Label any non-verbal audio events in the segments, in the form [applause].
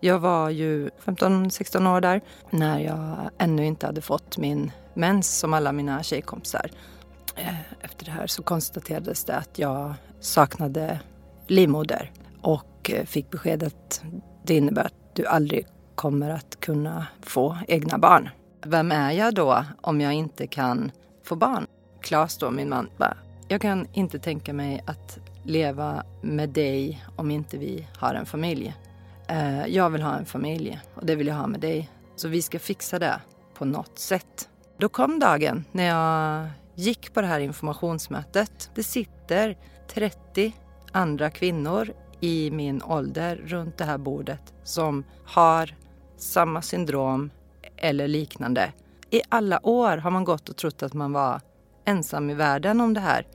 Jag var ju 15-16 år där när jag ännu inte hade fått min mens som alla mina tjejkompisar. Eh, efter det här så konstaterades det att jag saknade livmoder och eh, fick beskedet det innebär att du aldrig kommer att kunna få egna barn. Vem är jag då om jag inte kan få barn? Klas då, min man, bara, jag kan inte tänka mig att leva med dig om inte vi har en familj. Eh, jag vill ha en familj och det vill jag ha med dig. Så vi ska fixa det på något sätt. Då kom dagen när jag gick på det här informationsmötet. Det sitter 30 andra kvinnor i min ålder runt det här bordet som har samma syndrom eller liknande. I alla år har man gått och trott att man var ensam i världen om det här.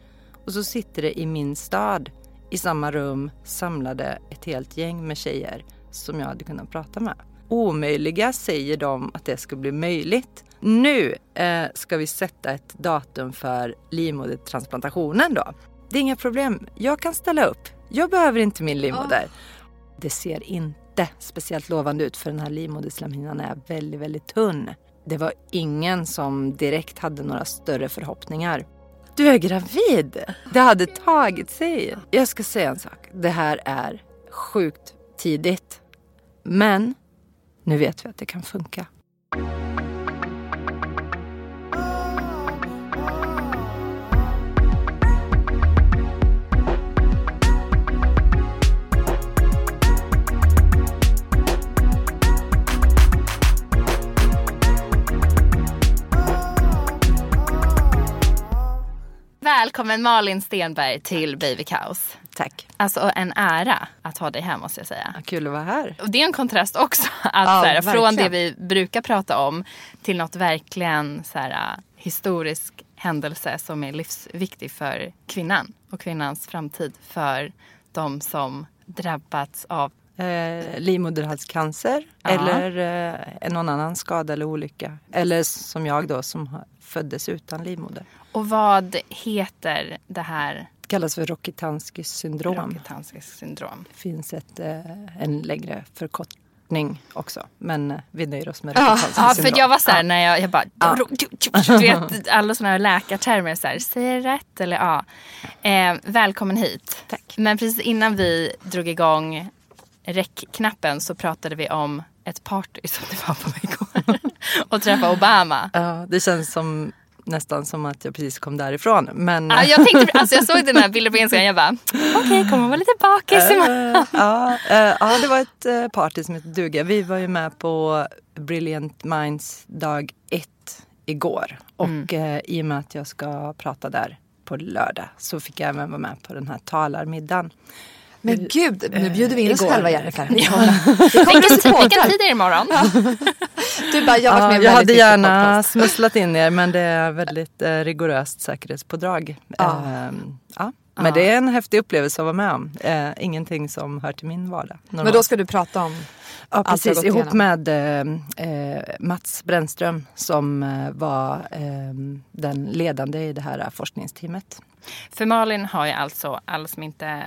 Och så sitter det i min stad i samma rum samlade ett helt gäng med tjejer som jag hade kunnat prata med. Omöjliga säger de att det ska bli möjligt. Nu eh, ska vi sätta ett datum för livmodertransplantationen då. Det är inga problem. Jag kan ställa upp. Jag behöver inte min livmoder. Det ser inte speciellt lovande ut för den här livmoderslemhinnan är väldigt, väldigt tunn. Det var ingen som direkt hade några större förhoppningar. Du är gravid! Det hade tagit sig. Jag ska säga en sak. Det här är sjukt tidigt. Men nu vet vi att det kan funka. Välkommen Malin Stenberg till Baby Kaos. Tack. Alltså en ära att ha dig här måste jag säga. Kul att vara här. Och det är en kontrast också. [laughs] Att, Ja, här, från det vi brukar prata om till något verkligen så här, historisk händelse som är livsviktig för kvinnan och kvinnans framtid för de som drabbats av Eh, livmoderhalscancer Ja. eller eh, någon annan skada eller olycka. Eller som jag då som föddes utan livmoder. Och vad heter det här kallas för Rokitansky syndrom. Rokitansky syndrom? Det finns ett, eh, en längre förkortning också. Men eh, vi nöjer oss med Ja, Rokitansky ja, syndrom. för jag var så här när jag, jag bara, Ja. du vet alla sådana här läkartermer, så här, säger jag rätt eller ja. Eh, välkommen hit. Tack. Men precis innan vi drog igång räckknappen så pratade vi om ett party som du var på igår. [laughs] och träffa Obama. Ja, det känns som, nästan som att jag precis kom därifrån. Men, Ja, jag, tänkte, alltså jag såg den här bilden på Instagram jag bara, okej kommer hon vara lite bakis imorgon? [laughs] Ja, eh, ja, det var ett eh, party som hette Duga. Vi var ju med på Brilliant Minds dag ett igår. Och eh, i och med att jag ska prata där på lördag så fick jag även vara med på den här talarmiddagen. Men gud, nu bjuder vi in oss igår. själva Jennifer. [laughs] Vilken, Vilken tid- är det imorgon? [laughs] Du bara, jag har varit med Ja, jag hade gärna podcast. smusslat in er men det är väldigt eh, rigoröst säkerhetspådrag. Ja. Ehm, ja. Men det är en häftig upplevelse att vara med om. Eh, ingenting som hör till min vardag. Men normalt. då ska du prata om Ja, precis. Ihop igenom. med eh, eh, Mats Brännström som eh, var eh, den ledande i det här eh, forskningsteamet. För Malin har ju alltså, alla som inte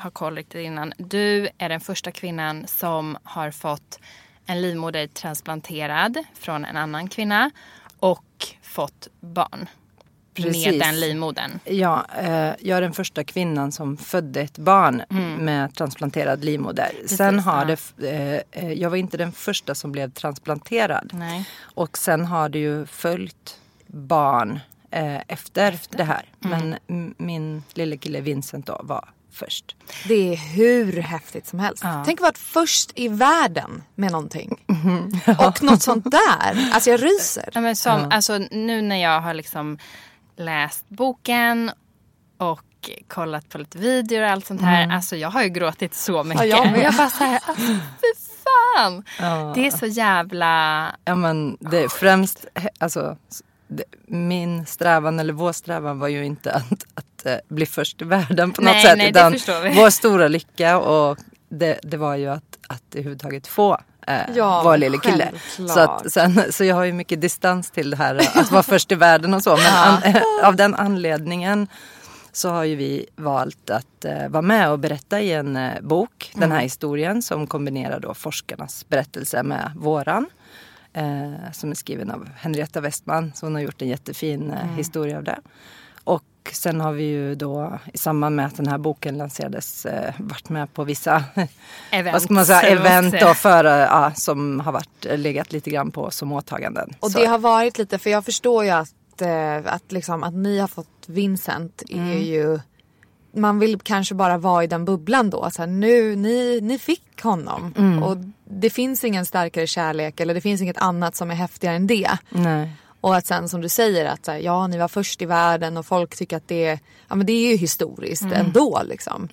har koll riktigt innan, du är den första kvinnan som har fått en livmoder transplanterad från en annan kvinna och fått barn Precis. med den livmodern. Ja, eh, jag är den första kvinnan som födde ett barn Mm. med transplanterad livmoder. Sen har ja. det, eh, eh, jag var inte den första som blev transplanterad. Nej. Och sen har det ju följt barn eh, efter, det här. Mm. Men min lille kille Vincent då var först. Det är hur häftigt som helst. Ja. Tänk att vara först i världen med någonting. [laughs] Och något sånt där. Alltså jag ryser. Ja, men som, alltså, nu när jag har liksom läst boken och kollat på lite videor och allt sånt här. Alltså jag har ju gråtit så mycket. jag med. [laughs] jag bara så här, alltså fy fan. Det är så jävla... Ja men det är främst, alltså min strävan eller vår strävan var ju inte att, att eh, bli först i världen på något Nej, sätt. nej, utan vår stora lycka och det, det var ju att, att överhuvudtaget få eh, Ja, vår lille kille. Så, att, sen, så jag har ju mycket distans till det här eh, att vara först i världen och så. Men an, av den anledningen så har ju vi valt att eh, vara med och berätta i en eh, bok den här historien som kombinerar då forskarnas berättelse med våran. Eh, som är skriven av Henrietta Westman. Så hon har gjort en jättefin eh, historia av det. Och sen har vi ju då i samband med att den här boken lanserades eh, varit med på vissa Event, vad ska man säga, event då för, ja, som har varit, legat lite grann på som åtaganden. Och Så- det har varit lite, för jag förstår ju att, eh, att, liksom, att ni har fått Vincent är ju man vill kanske bara vara i den bubblan då. Så här, nu, ni, ni fick honom. Och det finns ingen starkare kärlek eller det finns inget annat som är häftigare än det. Nej. Och att sen som du säger att här, ja ni var först i världen och folk tycker att det, ja, men det är ju historiskt ändå. Liksom.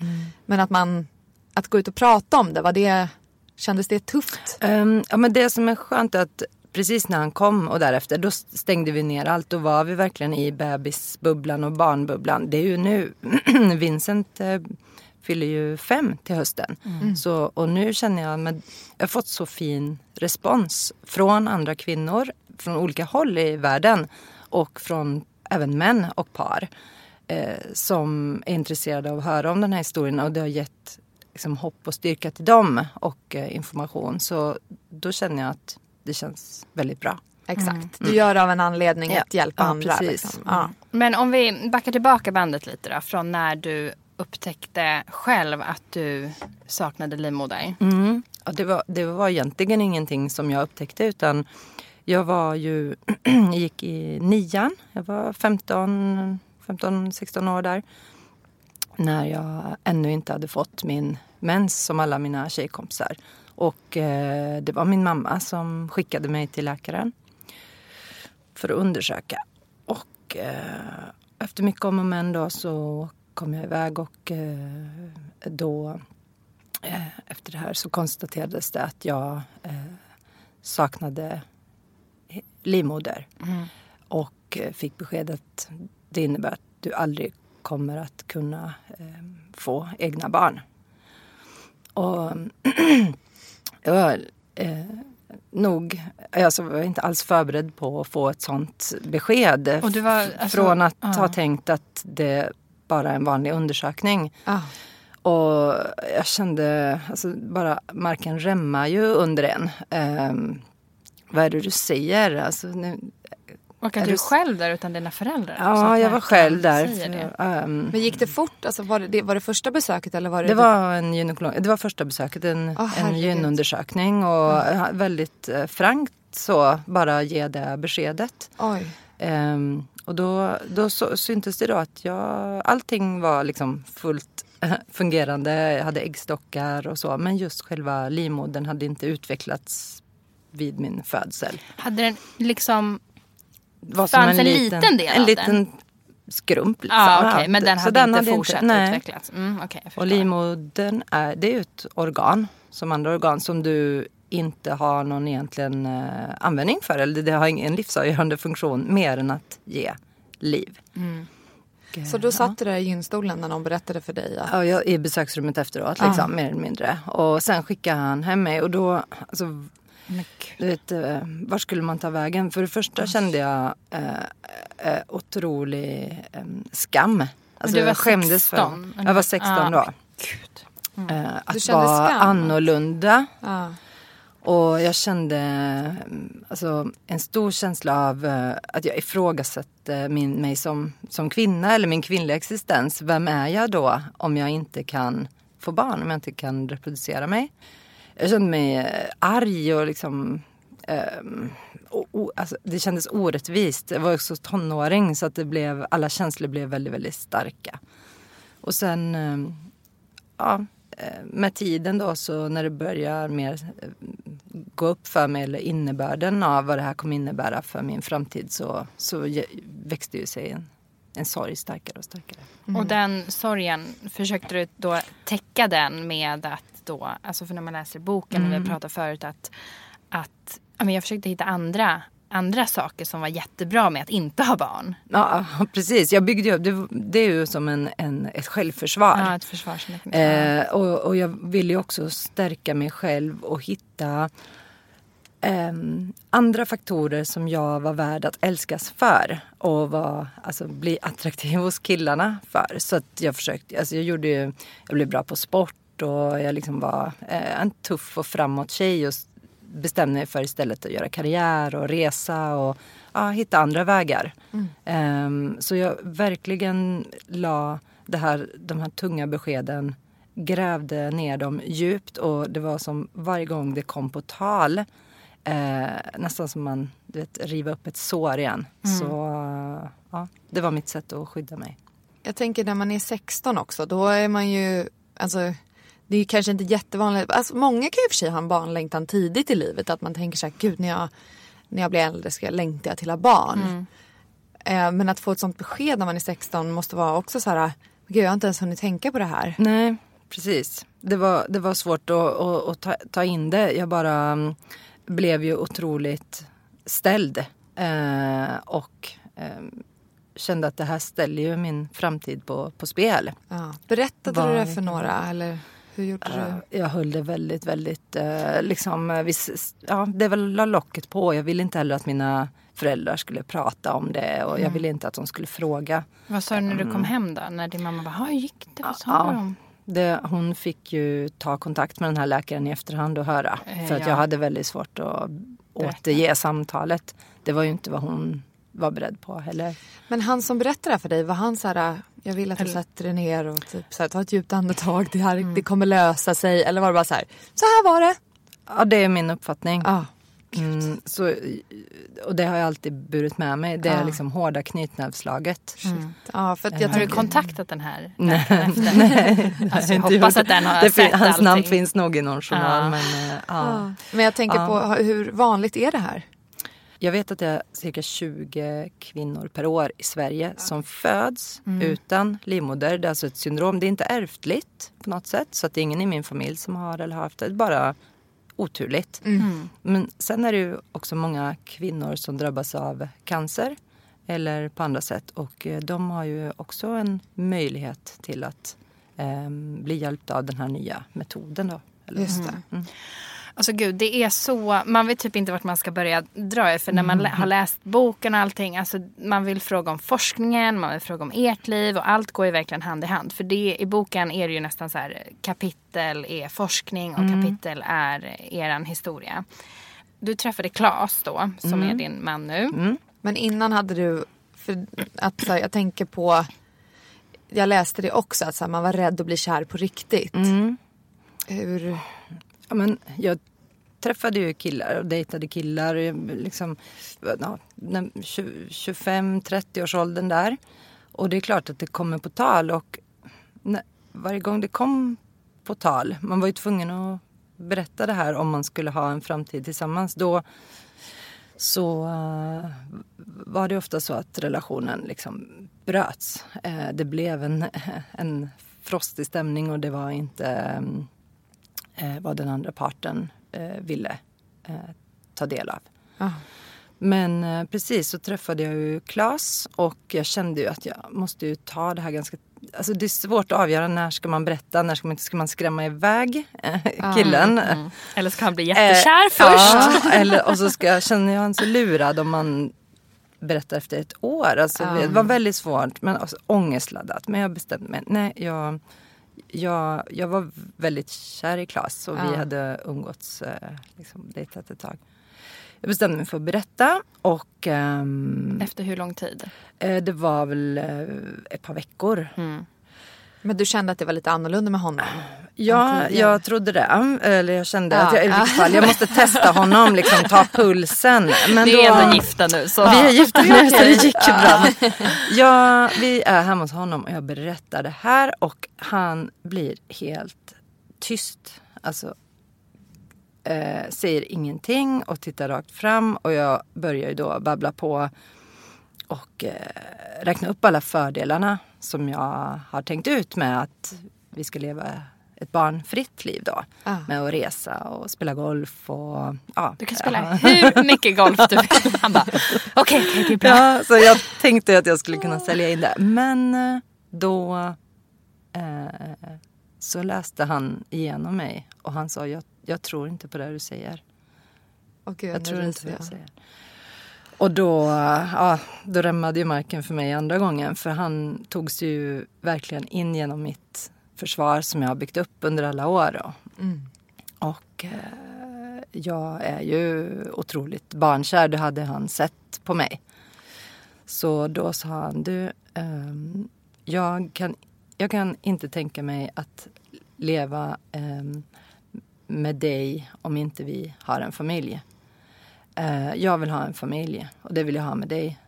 Men att man, att gå ut och prata om det, var det kändes det tufft? Ehm, ja, men det som är skönt är att precis när han kom och därefter då stängde vi ner allt. Då var vi verkligen i bebisbubblan och barnbubblan. Det är ju nu, [clears throat] Vincent eh, fyller ju fem till hösten. Så, och nu känner jag, men jag har fått så fin respons från andra kvinnor från olika håll i världen och från även män och par eh, som är intresserade av att höra om den här historien och det har gett liksom, hopp och styrka till dem och eh, information. Så då känner jag att det känns väldigt bra. Exakt. Du gör det av en anledning Ja. att hjälpa Ja, andra. precis. Liksom. Ja. Men om vi backar tillbaka bandet lite då. Från när du upptäckte själv att du saknade livmoder. Mm. Ja, det, var, det var egentligen ingenting som jag upptäckte utan jag var ju, [clears throat] gick i nian, jag var 15, 15-16 år där. När jag ännu inte hade fått min mens som alla mina tjejkompisar. Och eh, det var min mamma som skickade mig till läkaren för att undersöka. Och eh, efter mycket om och men då så kom jag iväg och eh, då eh, efter det här så konstaterades det att jag eh, saknade livmoder. Och eh, fick beskedet att det innebär att du aldrig kommer att kunna eh, få egna barn. Och [clears throat] jag var eh, nog, alltså jag var inte alls förberedd på att få ett sånt besked. Var, alltså, Från att ja. ha tänkt att det bara är en vanlig undersökning. Ah. Och jag kände, alltså bara marken rämma ju under en. Ehm, vad är det du säger? Alltså, nu, Och att du själv där utan dina föräldrar. Ja, jag var själv där. För, ehm, Men gick det fort? Alltså, var, det, det- var det första besöket eller var det? det var en gynekolog, det var första besöket, en, Åh, en gynundersökning och ja, väldigt eh, frankt så bara ge det beskedet. Oj. Ehm, och då, då så, syntes det då att jag, allting var liksom fullt [laughs] fungerande. Jag hade äggstockar och så. Men just själva livmodern hade inte utvecklats vid min födsel. Hade den liksom... Var Fanns en liten del en av liten skrump. Liksom. Ja, okej, men den Så hade inte hade fortsatt nej. utvecklats. Mm, jag Och livmodern är, det är ju ett organ som andra organ som du inte har någon egentligen eh, användning för. Eller det har ingen livsavgörande funktion mer än att ge liv. Och, Så då satt du där i gynstolen när någon berättade för dig att Ja, jag, i besöksrummet efteråt Ah. liksom, mer eller mindre. Och sen skickade han hem mig och då, alltså, du vet, eh, var skulle man ta vägen? För det första kände jag eh, eh, otrolig eh, skam. Alltså, du var jag skämdes 16, för, jag var 16 Ja. då. Gud. Eh, att vara skam? annorlunda. ja. Och jag kände mm, alltså, en stor känsla av eh, att jag ifrågasatte min, mig som, som kvinna eller min kvinnliga existens. Vem är jag då om jag inte kan få barn, om jag inte kan reproducera mig? Jag kände mig eh, arg och liksom ehm, och, och, alltså, det kändes orättvist. Jag var också tonåring så att det blev, alla känslor blev väldigt, väldigt starka. Och sen ehm, ja, eh, med tiden då så när det börjar mer eh, gå upp för mig eller innebörden av vad det här kommer innebära för min framtid så, så växte ju sig en, en sorg starkare och starkare. Och den sorgen, försökte du då täcka den med att då, alltså för när man läser boken och vi har pratat förut att, att ja, men jag försökte hitta andra, andra saker som var jättebra med att inte ha barn. Ja, [laughs] precis. Jag byggde ju det, det är ju som en, en, ett självförsvar. Ja, ett försvarsmekanism. Eh, och, och jag ville ju också stärka mig själv och hitta ehm, andra faktorer som jag var värd att älskas för och var, alltså, bli attraktiv hos killarna för. Så att jag försökte, alltså jag gjorde ju, jag blev bra på sport och jag liksom var eh, en tuff och framåt tjej och bestämde mig för istället att göra karriär och resa och ja, hitta andra vägar. Ehm, så jag verkligen la det här, de här tunga beskeden grävde ner dem djupt och det var som varje gång det kom på tal eh, nästan som man du vet, riva upp ett sår igen. Så ja, det var mitt sätt att skydda mig. Jag tänker när man är 16 också, då är man ju, alltså det är kanske inte jättevanligt, alltså många kan ju för sig ha en barnlängtan tidigt i livet, att man tänker så här, gud när jag, när jag blir äldre ska jag längta till att ha barn. Eh, men att få ett sånt besked när man är 16 måste vara också så här, gud jag har inte ens hunnit tänka på det här. Nej, precis. Det var, det var svårt att, att, att ta, ta in det. Jag bara mm, blev ju otroligt ställd. Eh, och eh, kände att det här ställer ju min framtid på, på spel. Ja. Berättade Vad du det för några eller hur gjorde du? Jag höll det väldigt, väldigt eh, liksom, eh, ja, det var la locket på. Jag ville inte heller att mina föräldrar skulle prata om det och jag ville inte att de skulle fråga. Vad sa du när du kom hem då? När din mamma bara, hur gick det? Vad sa Ja. de? Det, hon fick ju ta kontakt med den här läkaren i efterhand och höra. Eh, För att ja. jag hade väldigt svårt att återge samtalet. Det var ju inte vad hon var beredd på heller. Men han som berättade det här för dig, var han så här, jag vill att du sätter dig ner och typ så här, ta ett djupt andetag, det, här, det kommer lösa sig. Eller var det bara så här, så här var det. Ja, det är min uppfattning. Ja. Mm, så, och det har jag alltid burit med mig. Det är liksom hårda knytnävsslaget. Ja, för att jag Har du kontaktat den här? Nej, [laughs] Nej. Alltså, jag inte hoppas gjort att den har det sett Hans namn allting. finns nog i någon journal. Ja. Men, eh, ja. ja. Men jag tänker Ja. på hur vanligt är det här? Jag vet att det är cirka 20 kvinnor per år i Sverige som föds utan livmoder. Det är alltså ett syndrom. Det är inte ärftligt på något sätt. Så att det är ingen i min familj som har eller har haft det. Det är bara oturligt. Men sen är det ju också många kvinnor som drabbas av cancer eller på andra sätt. Och eh, de har ju också en möjlighet till att ehm, bli hjälpta av den här nya metoden. Då. Eller- Just det. Alltså gud, det är så, man vet typ inte vart man ska börja dra för när man lä- har läst boken och allting, alltså man vill fråga om forskningen, man vill fråga om ert liv och allt går ju verkligen hand i hand. För det, i boken är det ju nästan så här, kapitel är forskning och kapitel är eran historia. Du träffade Claes då, som är din man nu. Men innan hade du, för att så här, jag tänker på, jag läste det också, att så här, man var rädd att bli kär på riktigt. Hur, Ja, men jag träffade ju killar och dejtade killar eh, liksom, ja, 25-30 års åldern där. Och det är klart att det kommer på tal och när, varje gång det kom på tal, man var ju tvungen att berätta det här om man skulle ha en framtid tillsammans. Då, så uh, var det ofta så att relationen liksom bröts. Uh, det blev en, [laughs] en frostig stämning och det var inte mm, uh, vad den andra parten ville ta del av. Ah. Men eh, precis så träffade jag ju Klas och jag kände ju att jag måste ju ta det här ganska Alltså det är svårt att avgöra när ska man berätta, när ska man, ska man skrämma iväg eh, killen. Mm, mm. Eller ska han bli jättekär eh, först? Ja, [laughs] eller, och så ska jag, känner jag en så lurad om man berättar efter ett år. Alltså, mm. Det var väldigt svårt, men alltså, ångestladdat. Men jag bestämde mig. Nej, jag, jag, jag var väldigt kär i Klas och vi hade umgåtts, eh, liksom, dejtat ett tag. Jag bestämde mig för att berätta. Och, um, Efter hur lång tid? Eh, det var väl eh, ett par veckor. Mm. Men du kände att det var lite annorlunda med honom? Ja, jag trodde det. Eller jag kände ja. att jag, i vilket fall, jag måste testa honom, liksom ta pulsen. Men vi är då, ändå gifta nu. Så. Vi är gifta nu så det gick ju bra. Ja, vi är hemma hos honom och jag berättar det här och han blir helt tyst. Alltså eh, säger ingenting och tittar rakt fram och jag börjar ju då babbla på och eh, räkna upp alla fördelarna som jag har tänkt ut med att vi ska leva ett barnfritt liv då. Ah. Med att resa och spela golf och ja. Du kan spela ja. [laughs] hur mycket golf du vill. [laughs] Han bara okej, okay, okay, det är bra. Ja, så jag tänkte att jag skulle kunna sälja in det. Men eh, då eh, så läste han igenom mig och han sa jag jag tror inte på det du säger. Okay, jag tror inte på det du säger. Och då, ja, då rämmade ju marken för mig andra gången. För han tog sig ju verkligen in genom mitt försvar som jag har byggt upp under alla år. Mm. Och eh, jag är ju otroligt barnkär. Det hade han sett på mig. Så då sa han, du, eh, jag, kan, jag kan inte tänka mig att leva eh, med dig om inte vi har en familj. Uh, jag vill ha en familj och det vill jag ha med dig.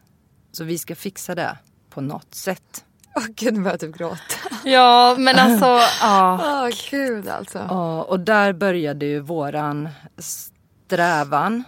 Så vi ska fixa det på något sätt. Åh oh, gud, nu börjar jag typ gråta. Ja, men alltså... [laughs] Åh oh. oh, gud alltså. Oh, och där började ju våran strävan.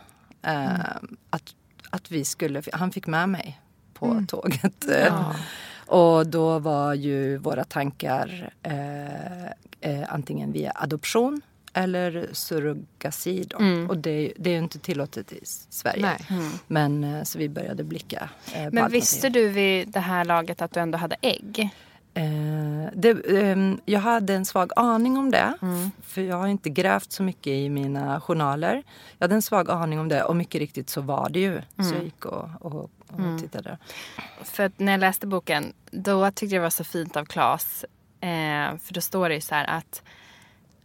Uh, mm. att, att vi skulle... Han fick med mig på mm. tåget. Ja. [laughs] Och då var ju våra tankar eh, eh, antingen via adoption eller surrogasi. Då. Mm. Och det, det, är inte tillåtet i Sverige. Mm. Men eh, så vi började blicka. Eh, Men visste du vid det här laget att du ändå hade ägg? Eh, det, eh, jag hade en svag aning om det. Mm. För jag har inte grävt så mycket i mina journaler. Jag hade en svag aning om det och mycket riktigt så var det ju. Så jag mm. gick och, och, och mm. tittade. För när jag läste boken då tyckte jag det var så fint av Claes. Eh, för då står det ju så här att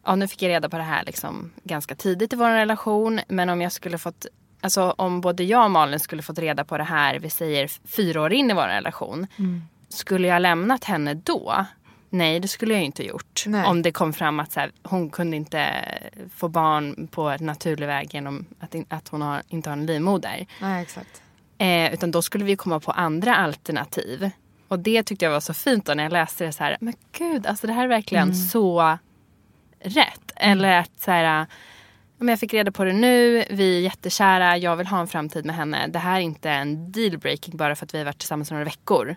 ja, nu fick jag reda på det här liksom ganska tidigt i vår relation. Men om jag skulle fått, alltså om både jag och Malin skulle fått reda på det här, vi säger fyra år in i vår relation. Mm. Skulle jag lämnat henne då? Nej, det skulle jag inte gjort. Nej. Om det kom fram att så här, hon kunde inte få barn på naturlig väg genom att, att hon har, inte har en livmoder. Nej, exakt. Eh, utan då skulle vi komma på andra alternativ. Och det tyckte jag var så fint då när jag läste det så här. Men gud, alltså det här är verkligen mm. så rätt. Eller att så här, om jag fick reda på det nu, vi är jättekära, jag vill ha en framtid med henne. Det här är inte en dealbreaking bara för att vi har varit tillsammans några veckor.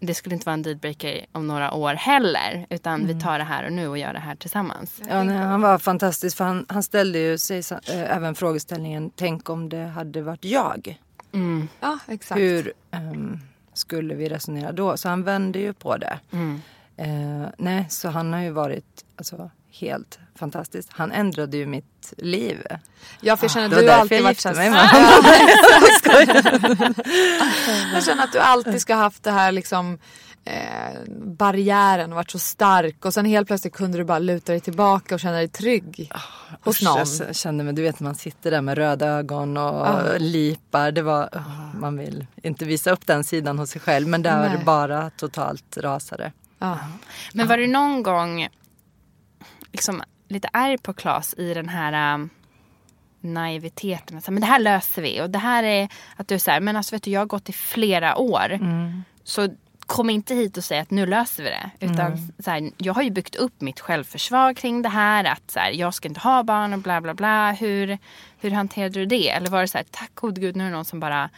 Det skulle inte vara en dealbreaker om några år heller. Utan mm. vi tar det här och nu och gör det här tillsammans. Ja, nej, han var fantastisk för han, han ställde ju sig äh, även frågeställningen Tänk om det hade varit jag. Mm. Ja, exakt. Hur ähm, skulle vi resonera då? Så han vände ju på det. Mm. Äh, nej, så han har ju varit alltså, helt fantastiskt. Han ändrade ju mitt liv. Ja, för jag känner att ah, du alltid varit så mig med [laughs] Jag känner att du alltid ska ha haft det här liksom eh, barriären och varit så stark och sen helt plötsligt kunde du bara luta dig tillbaka och känna dig trygg oh, hos någon. Jag kände mig, du vet man sitter där med röda ögon och oh. lipar. Det var, oh, man vill inte visa upp den sidan hos sig själv men där var det bara totalt rasade. Men var det någon gång liksom lite arg på Klas i den här um, naiviteten. men det här löser vi. Och det här är att du säger, men alltså vet du jag har gått i flera år. Mm. Så kom inte hit och säg att nu löser vi det. Utan Mm. så här, jag har ju byggt upp mitt självförsvar kring det här. Att så här, jag ska inte ha barn och bla bla bla. Hur, hur hanterade du det? Eller var det så här, tack gode gud nu är det någon som bara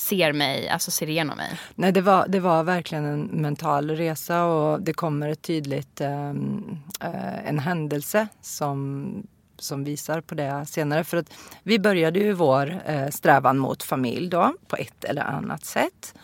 ser mig, alltså ser igenom mig. Nej, det var, det var verkligen en mental resa och det kommer ett tydligt ehm, eh, en händelse som, som visar på det senare. För att vi började ju vår eh, strävan mot familj då på ett eller annat sätt.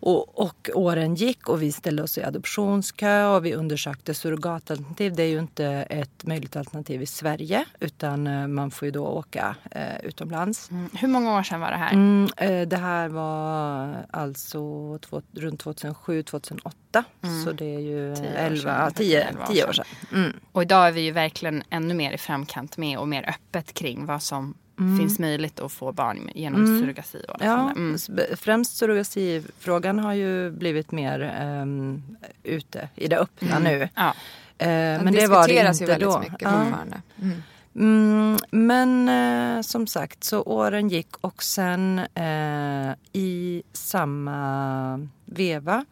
Och, och åren gick och vi ställde oss i adoptionskö och vi undersökte surrogatalternativ. Det är ju inte ett möjligt alternativ i Sverige utan eh, man får ju då åka eh, utomlands. Mm. Hur många år sedan var det här? Mm, eh, det här var alltså två, runt 2007-2008. Så det är ju Tio år 11, sedan, ja, 10, 11 år 10 år sedan. Mm. Och idag är vi ju verkligen ännu mer i framkant med och mer öppet kring vad som finns möjligt att få barn genom surrogasi. Och Ja, mm. främst surrogasifrågan har ju blivit mer ehm, ute i det öppna nu. Ja. Den men det var det diskuteras inte ju väldigt då. mycket Ja. fortfarande. Mm. Mm, men eh, som sagt, så åren gick och sen eh, i samma veva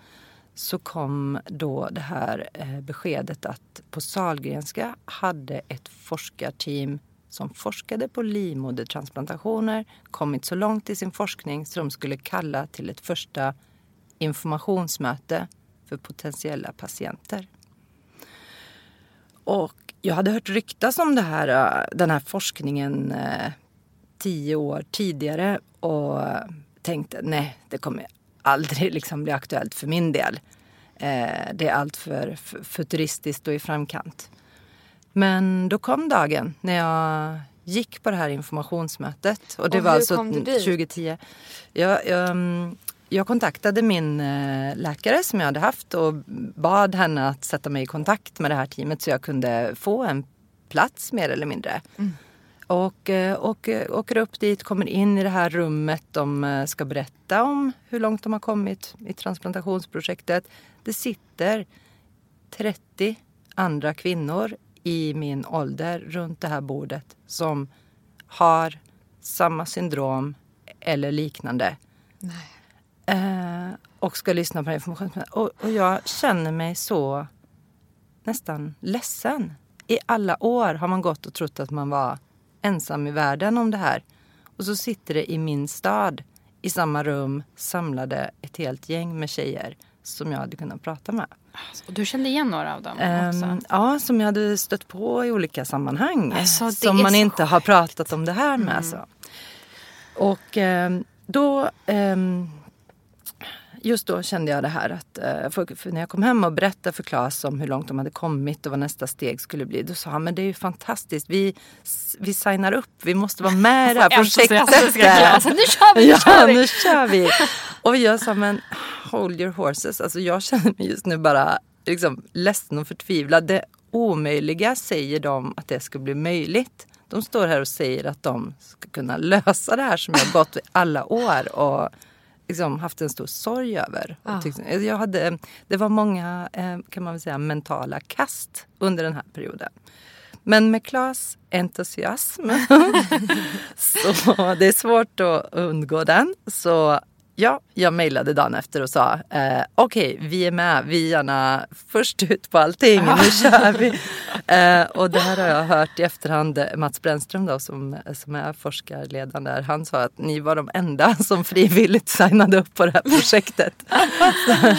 så kom då det här eh, beskedet att på Sahlgrenska hade ett forskarteam som forskade på livmodertransplantationer kommit så långt i sin forskning så de skulle kalla till ett första informationsmöte för potentiella patienter. Och jag hade hört ryktas om det här, äh, den här forskningen äh, tio år tidigare och tänkte nej, det kommer aldrig [laughs] liksom bli aktuellt för min del. Äh, det är alltför futuristiskt och i framkant. Men då kom dagen när jag gick på det här informationsmötet. Och det Och var alltså kom du dit? 2010. Jag, jag, mm, jag kontaktade min eh, läkare som jag hade haft och bad henne att sätta mig i kontakt med det här teamet så jag kunde få en plats mer eller mindre. Och, eh, och eh, åker upp dit, kommer in i det här rummet. De ska berätta om hur långt de har kommit i transplantationsprojektet. Det sitter 30 andra kvinnor i min ålder runt det här bordet som har samma syndrom eller liknande. Eh, och ska lyssna på information. Och, och jag känner mig så nästan ledsen. I alla år har man gått och trott att man var ensam i världen om det här. Och så sitter det i min stad, i samma rum, samlade ett helt gäng med tjejer som jag hade kunnat prata med. Och du kände igen några av dem också? ja, som jag hade stött på i olika sammanhang. Alltså, som man inte har sjukt. pratat om det här med. Så. Och ehm, då... ehm, just då kände jag det här att eh, för, när jag kom hem och berättade för Claes om hur långt de hade kommit och vad nästa steg skulle bli. Då sa han, men det är ju fantastiskt. Vi, vi signar upp, vi måste vara med i det här [laughs] projektet. Nu kör vi, nu Ja, kör vi! nu kör vi. Och jag sa, men hold your horses. Alltså jag känner mig just nu bara liksom, ledsen och förtvivlad. Det omöjliga säger de att det ska bli möjligt. De står här och säger att de ska kunna lösa det här som jag har gått i alla år och liksom haft en stor sorg över. Och tyckte- Jag hade, det var många, eh, kan man väl säga, mentala kast under den här perioden. Men med Klas entusiasm [laughs] så det är svårt att undgå den. Så ja, jag mejlade dagen efter och sa eh, okej, vi är med, vi är gärna först ut på allting, nu kör vi. Eh, och det här har jag hört i efterhand, Mats Brännström då, som, som är forskarledaren där, han sa att ni var de enda [laughs] som frivilligt signade upp på det här projektet. [laughs]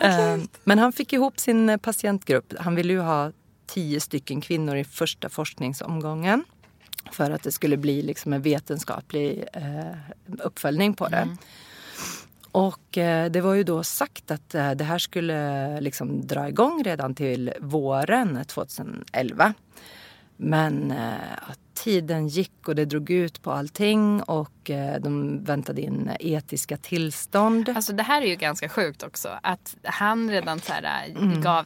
Eh, Men han fick ihop sin patientgrupp. Han ville ju ha tio stycken kvinnor i första forskningsomgången. För att det skulle bli liksom en vetenskaplig eh, uppföljning på det. Och eh, det var ju då sagt att eh, det här skulle liksom dra igång redan till våren 2011. Men eh, att tiden gick och det drog ut på allting och eh, de väntade in etiska tillstånd. Alltså det här är ju ganska sjukt också. Att han redan så här, Mm. gav,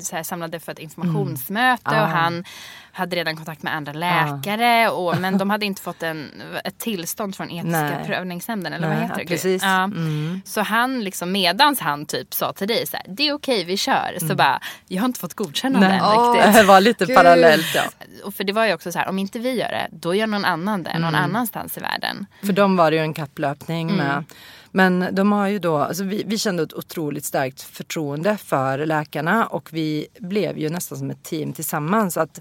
så här, samlade för ett informationsmöte Ah. och han hade redan kontakt med andra läkare. Och, men de hade inte fått en, ett tillstånd från etiska Nej. prövningsnämnden. Eller vad Nej, heter det? precis. Ja. Mm. Så han liksom medans han typ sa till dig så här, det är okej vi kör. Så bara, jag har inte fått godkännande Mm. Nej. än riktigt. [laughs] Det var lite Gud. parallellt. Ja. Och för det var ju också så här, om inte vi gör det, då gör någon annan det Mm. någon annanstans i världen. För dem var det ju en kapplöpning med. Men de har ju då, alltså vi, vi kände ett otroligt starkt förtroende för läkarna och vi blev ju nästan som ett team tillsammans. Att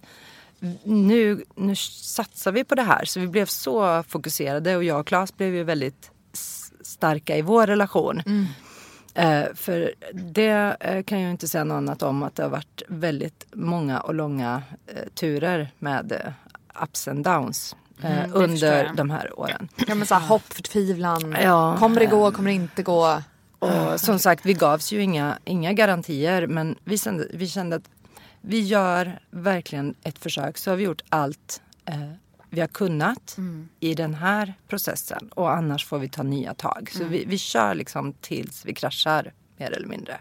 nu, nu satsar vi på det här. Så vi blev så fokuserade och jag och Claes blev ju väldigt starka i vår relation. Mm. Eh, för det eh, kan jag inte säga något annat om att det har varit väldigt många och långa eh, turer med eh, ups and downs. Eh, mm, under de här åren. Ja men så här, hopp, förtvivlan. Ja, kommer det gå, kommer det inte gå? Och som sagt, vi gavs ju inga, inga garantier men vi kände, vi kände att vi gör verkligen ett försök. Så har vi gjort allt eh, vi har kunnat mm. i den här processen och annars får vi ta nya tag. Så mm. vi, vi kör liksom tills vi kraschar mer eller mindre.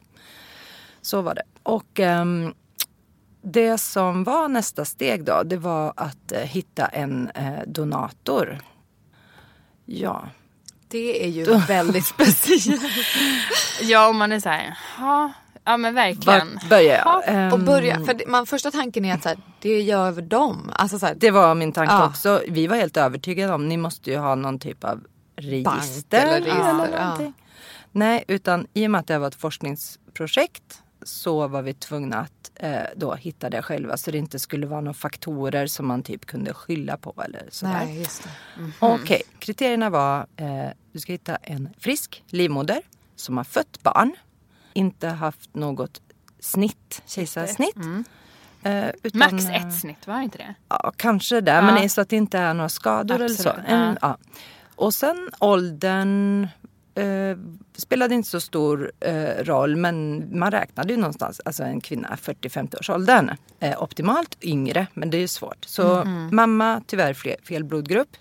Så var det. Och um, det som var nästa steg då, det var att uh, hitta en uh, donator. Ja. Det är ju [laughs] väldigt speciellt. [laughs] ja, om man är så här, ha, Ja men verkligen. Vart börjar jag? och börja, för man, första tanken är att så här, det gör de. Alltså, så här, det var min tanke ja. också. Vi var helt övertygade om ni måste ju ha någon typ av register. eller, register, eller. Ja. Nej, utan i och med att det var ett forskningsprojekt så var vi tvungna att eh, då hitta det själva så det inte skulle vara några faktorer som man typ kunde skylla på eller sådär. Nej, just det. Mm -hmm. Okej, kriterierna var eh, du ska hitta en frisk livmoder som har fött barn inte haft något snitt, kejsarsnitt. Mm. Utan, Max ett snitt, var det inte det? Ja, kanske det. Ja. Men så att det inte är några skador Absolut, eller så. En, ja. Och sen åldern uh, spelade inte så stor uh, roll men man räknade ju någonstans, alltså en kvinna 40-50 års åldern. optimalt yngre, men det är ju svårt. Så mm. mamma tyvärr fel, fel blodgrupp.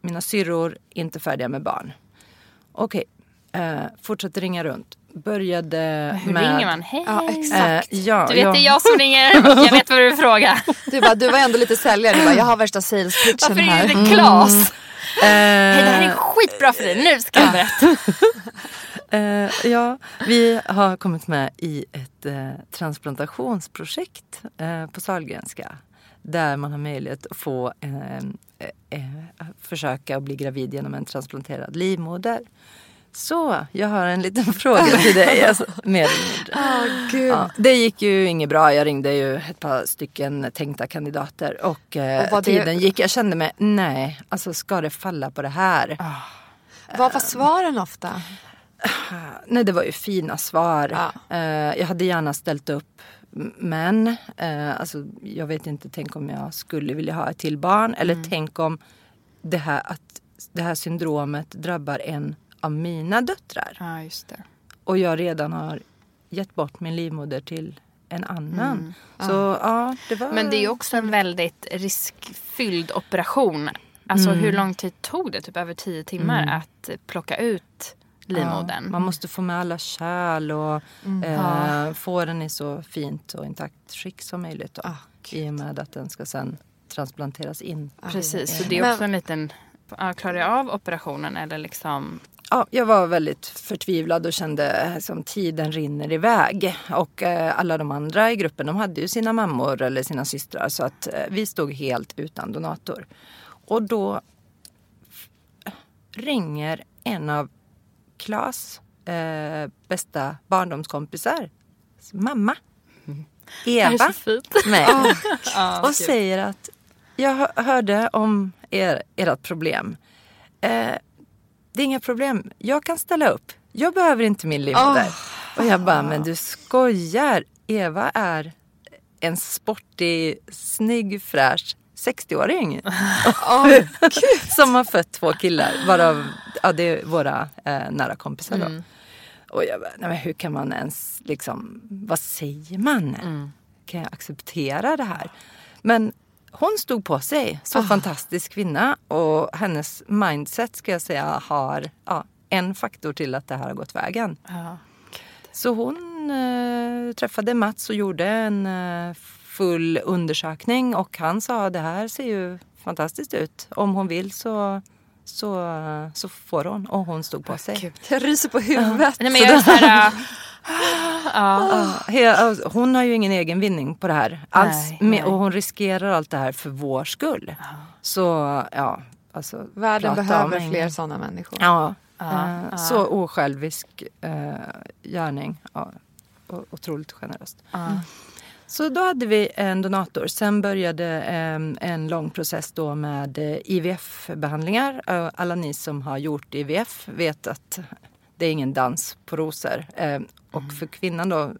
mina syrror inte färdiga med barn. Okej, Eh, fortsatte ringa runt. Började Hur med... ringer man? Hej! Ja, exakt. Eh, ja, du vet, ja. det är jag som ringer. Jag vet vad du vill fråga. Du, bara, du var ändå lite säljare. Du bara, jag har värsta sales pitchen här. Varför ringer inte Klas? Mm. Hej, det här är skitbra för dig. Nu ska jag berätta. Uh, [laughs] ja, vi har kommit med i ett uh, transplantationsprojekt uh, på Sahlgrenska. Där man har möjlighet att få försöka att bli gravid genom en transplanterad livmoder. Så, jag har en liten [laughs] fråga till dig. [laughs] Alltså, mer oh, ja, det gick ju inget bra. Jag ringde ju ett par stycken tänkta kandidater och, eh, och tiden det... gick. Jag kände mig, nej, alltså ska det falla på det här? Oh. Vad var svaren ofta? [sighs] Nej, det var ju fina svar. Ja. Eh, jag hade gärna ställt upp men eh, alltså, jag vet inte, tänk om jag skulle vilja ha ett till barn. Eller mm. tänk om det här, att det här syndromet drabbar en av mina döttrar. Ja, just det. Och jag redan har gett bort min livmoder till en annan. Mm. Så, ja. ja. det var... Men det är också en väldigt riskfylld operation. Alltså mm. hur lång tid tog det? Typ över tio timmar mm. att plocka ut livmodern. Ja, man måste få med alla kärl och mm. eh, få den i så fint och intakt skick som möjligt. Då, oh, I och med att den ska sen transplanteras in. Precis, så det är också en liten... Klarar jag av operationen eller liksom Ja, jag var väldigt förtvivlad och kände som tiden rinner iväg. Och eh, alla de andra i gruppen de hade ju sina mammor eller sina systrar så att eh, vi stod helt utan donator. Och då ringer en av Klas eh, bästa barndomskompisar mamma. Eva. Med. Oh, och säger att jag hörde om er, ert problem. Eh, det är inga problem. Jag kan ställa upp. Jag behöver inte min livmoder. Oh. Och jag bara, men du skojar. Eva är en sportig, snygg, fräsch 60-åring. Oh, [laughs] som har fött två killar. Varav ja, det är våra eh, nära kompisar då. Mm. Och jag bara, nej men hur kan man ens liksom, vad säger man? Mm. Kan jag acceptera det här? Men hon stod på sig. Så oh. fantastisk kvinna. Och hennes mindset ska jag säga har ja, en faktor till att det här har gått vägen. Oh. Så hon eh, träffade Mats och gjorde en eh, full undersökning och han sa det här ser ju fantastiskt ut. Om hon vill så så, så får hon. Och hon stod på sig. Jag ryser på huvudet. Nej, men jag är så här, [laughs] [gasps] Ja. Hon har ju ingen egen vinning på det här alls. Nej, nej. Och hon riskerar allt det här för vår skull. Så ja, alltså, Världen behöver fler sådana människor. Ja, ja. så osjälvisk eh, gärning. Ja, otroligt generöst. Ja. Så då hade vi en donator. Sen började eh, en lång process då med eh, IVF-behandlingar. Eh, Alla ni som har gjort IVF vet att det är ingen dans på rosor. Eh, och för kvinnan då,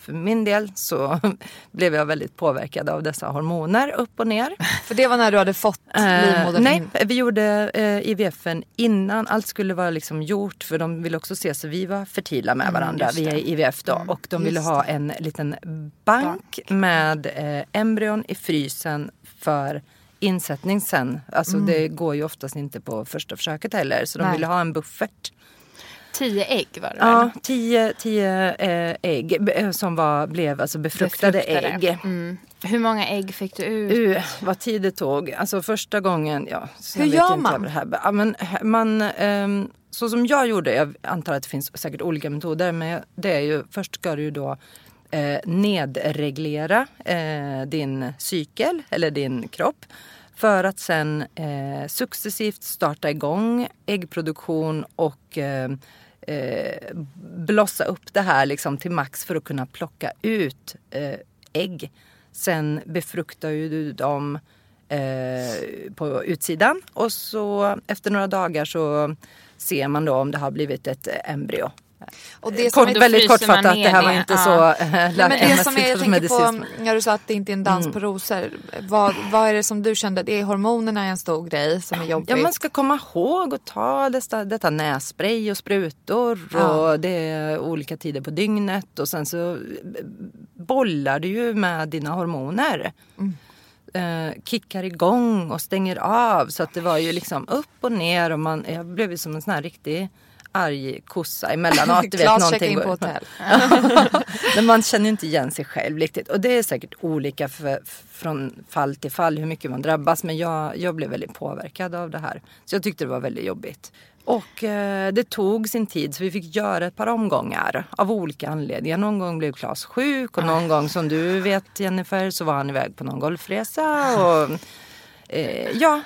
för min del så [laughs] blev jag väldigt påverkad av dessa hormoner upp och ner. [laughs] För det var när du hade fått Eh, livmodern nej, in. vi gjorde eh, IVFen innan. Allt skulle vara liksom gjort för de ville också se så vi var fertila med varandra just via. IVF då. och de ville ha en liten bank med eh, embryon i frysen för insättning sen. Alltså det går ju oftast inte på första försöket heller så de Nej. ville ha en buffert. Tio ägg var det Ja, tio, tio eh, ägg eh, som var, blev alltså befruktade, Befruktade. ägg. Mm. Hur många ägg fick du ut? Uh, vad tid det tog. Alltså första gången, ja. Hur gör man? här. Ja, men, man ehm, så som jag gjorde, jag antar att det finns säkert olika metoder, men det är ju först ska du ju då eh, nedreglera eh, din cykel eller din kropp för att sen eh, successivt starta igång äggproduktion och eh, eh, blossa upp det här liksom till max för att kunna plocka ut eh, ägg. Sen befruktar ju du dem eh, på utsidan och så efter några dagar så ser man då om det har blivit ett embryo. Och det som Kort, är, väldigt kortfattat, det här var inte ja. så äh, Nej, men det som är, jag tänker på, när du sa att det inte är en dans Mm. på rosor. Vad, vad är det som du kände, det är hormonerna är en stor grej som är jobbigt. Ja, man ska komma ihåg att ta detta, detta nässpray och sprutor Ja. och det är olika tider på dygnet och sen så bollar du ju med dina hormoner. Eh, kickar igång och stänger av så att det var ju liksom upp och ner och man, jag blev ju som en sån här riktig arg kossa. Du vet, [laughs] Klas checkar in på hotell. [laughs] Men man känner ju inte igen sig själv riktigt. Och det är säkert olika för, från fall till fall hur mycket man drabbas. Men jag, jag blev väldigt påverkad av det här. Så jag tyckte det var väldigt jobbigt. Och eh, det tog sin tid så vi fick göra ett par omgångar av olika anledningar. Någon gång blev Claes sjuk och någon gång som du vet Jennifer så var han iväg på någon golfresa. Och, eh, ja,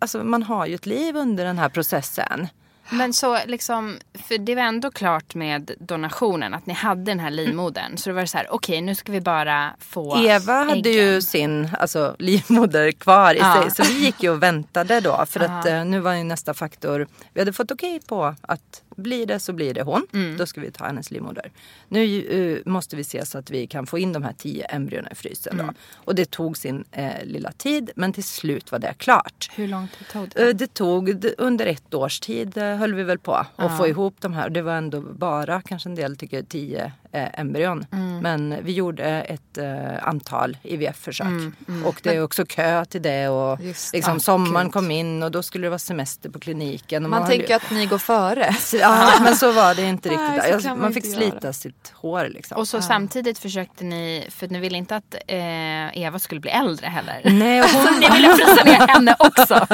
alltså man har ju ett liv under den här processen. Men så liksom, för det var ändå klart med donationen att ni hade den här livmodern. Så det var så här, okej nu ska vi bara få Eva hade äggen. ju sin alltså, livmoder kvar i Ja. sig. Så vi gick ju och väntade då. För att eh, nu var ju nästa faktor. Vi hade fått okej på att blir det så blir det hon. Mm. Då ska vi ta hennes livmoder. Nu eh, måste vi se så att vi kan få in de här tio embryona i frysen. Mm. Och det tog sin eh, lilla tid. Men till slut var det klart. Hur lång tid tog det? Eh, Det tog under ett års tid höll vi väl på att få ihop de här. Det var ändå bara, kanske en del tycker, tio eh, embryon. Mm. Men vi gjorde ett eh, antal IVF-försök. Mm, Och det är också kö till det och Just liksom det. sommaren kom in och då skulle det vara semester på kliniken. Och Man höll tänker ju- att ni går före. [laughs] Ja, men så var det inte [laughs] Nej, riktigt. så Jag- kan man man inte fick göra. slita sitt hår liksom. Och så samtidigt försökte ni, för ni ville inte att eh, Eva skulle bli äldre heller. Nej, och hon, [laughs] Ni ville frysa ner henne också.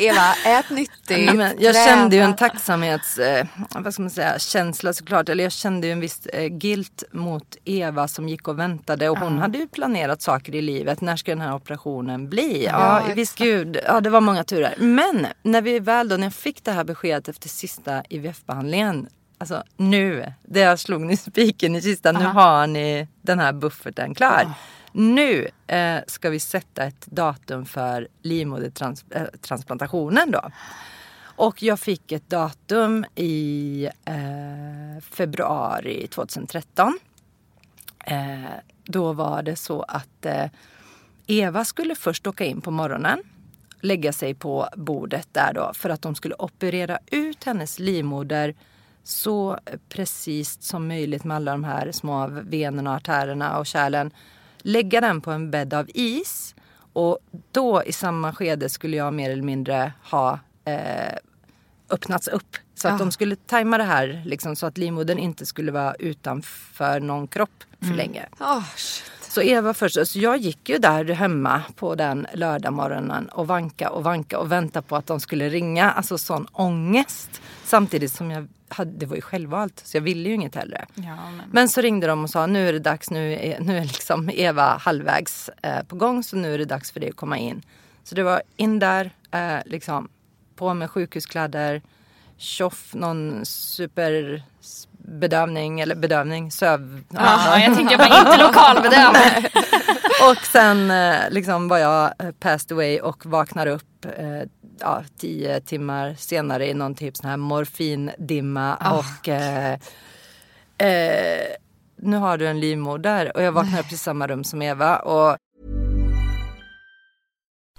Eva, ät nyttigt. Nej, men jag träna. kände ju en tacksamhets, eh, vad ska man säga, känsla såklart. Eller jag kände ju en viss eh, guilt mot Eva som gick och väntade. Och hon hade ju planerat saker i livet. När ska den här operationen bli? Ja, Ja, visst gud. Ja, det var många turer. Men när vi väl då, när jag fick det här beskedet efter sista IVF-behandlingen. Alltså nu, där slog ni spiken i kistan. Nu har ni den här bufferten klar. Nu eh, ska vi sätta ett datum för livmodertransplantationen då. Och jag fick ett datum i eh, februari 2013. Eh, då var det så att eh, Eva skulle först åka in på morgonen, lägga sig på bordet där då för att de skulle operera ut hennes livmoder så precis som möjligt med alla de här små venerna, artärerna och kärlen. Lägga den på en bädd av is och då i samma skede skulle jag mer eller mindre ha eh, öppnats upp. Så att Ja. de skulle tajma det här liksom, så att livmodern inte skulle vara utanför någon kropp för länge. Åh, shit. Så Eva först, så jag gick ju där hemma på den lördag morgonen och vanka och vanka och vänta på att de skulle ringa. Alltså sån ångest. Samtidigt som jag hade, det var ju självvalt så jag ville ju inget hellre. Ja, men. Men så ringde de och sa nu är det dags, nu är, nu är liksom Eva halvvägs eh, på gång så nu är det dags för dig att komma in. Så det var in där, eh, liksom på med sjukhuskläder, tjoff, någon superbedövning eller bedövning, söv. Ja, jag tänker bara inte lokalbedövare. [laughs] och sen eh, liksom var jag eh, passed away och vaknar upp eh, ja, tio timmar senare i någon typ sån här morfindimma och eh, eh, nu har du en livmoder och jag vaknar upp i samma rum som Eva och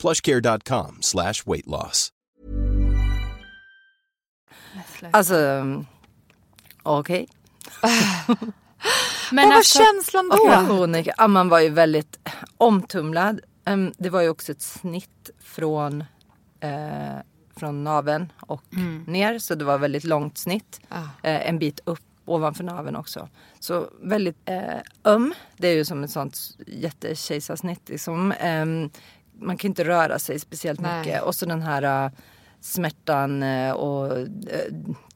plushcare.com slash weight loss. alltså okej. [laughs] Vad var känslan då? Ja, man var ju väldigt omtumlad. Em, det var ju också ett snitt från, eh, från naveln och ner. Så det var väldigt långt snitt. Eh, en bit upp ovanför naveln också. Så väldigt eh, öm. Det är ju som ett sånt jättekejsarsnitt. Liksom. Em, man kan inte röra sig speciellt Nej. mycket. Och så den här eh, smärtan eh, och eh,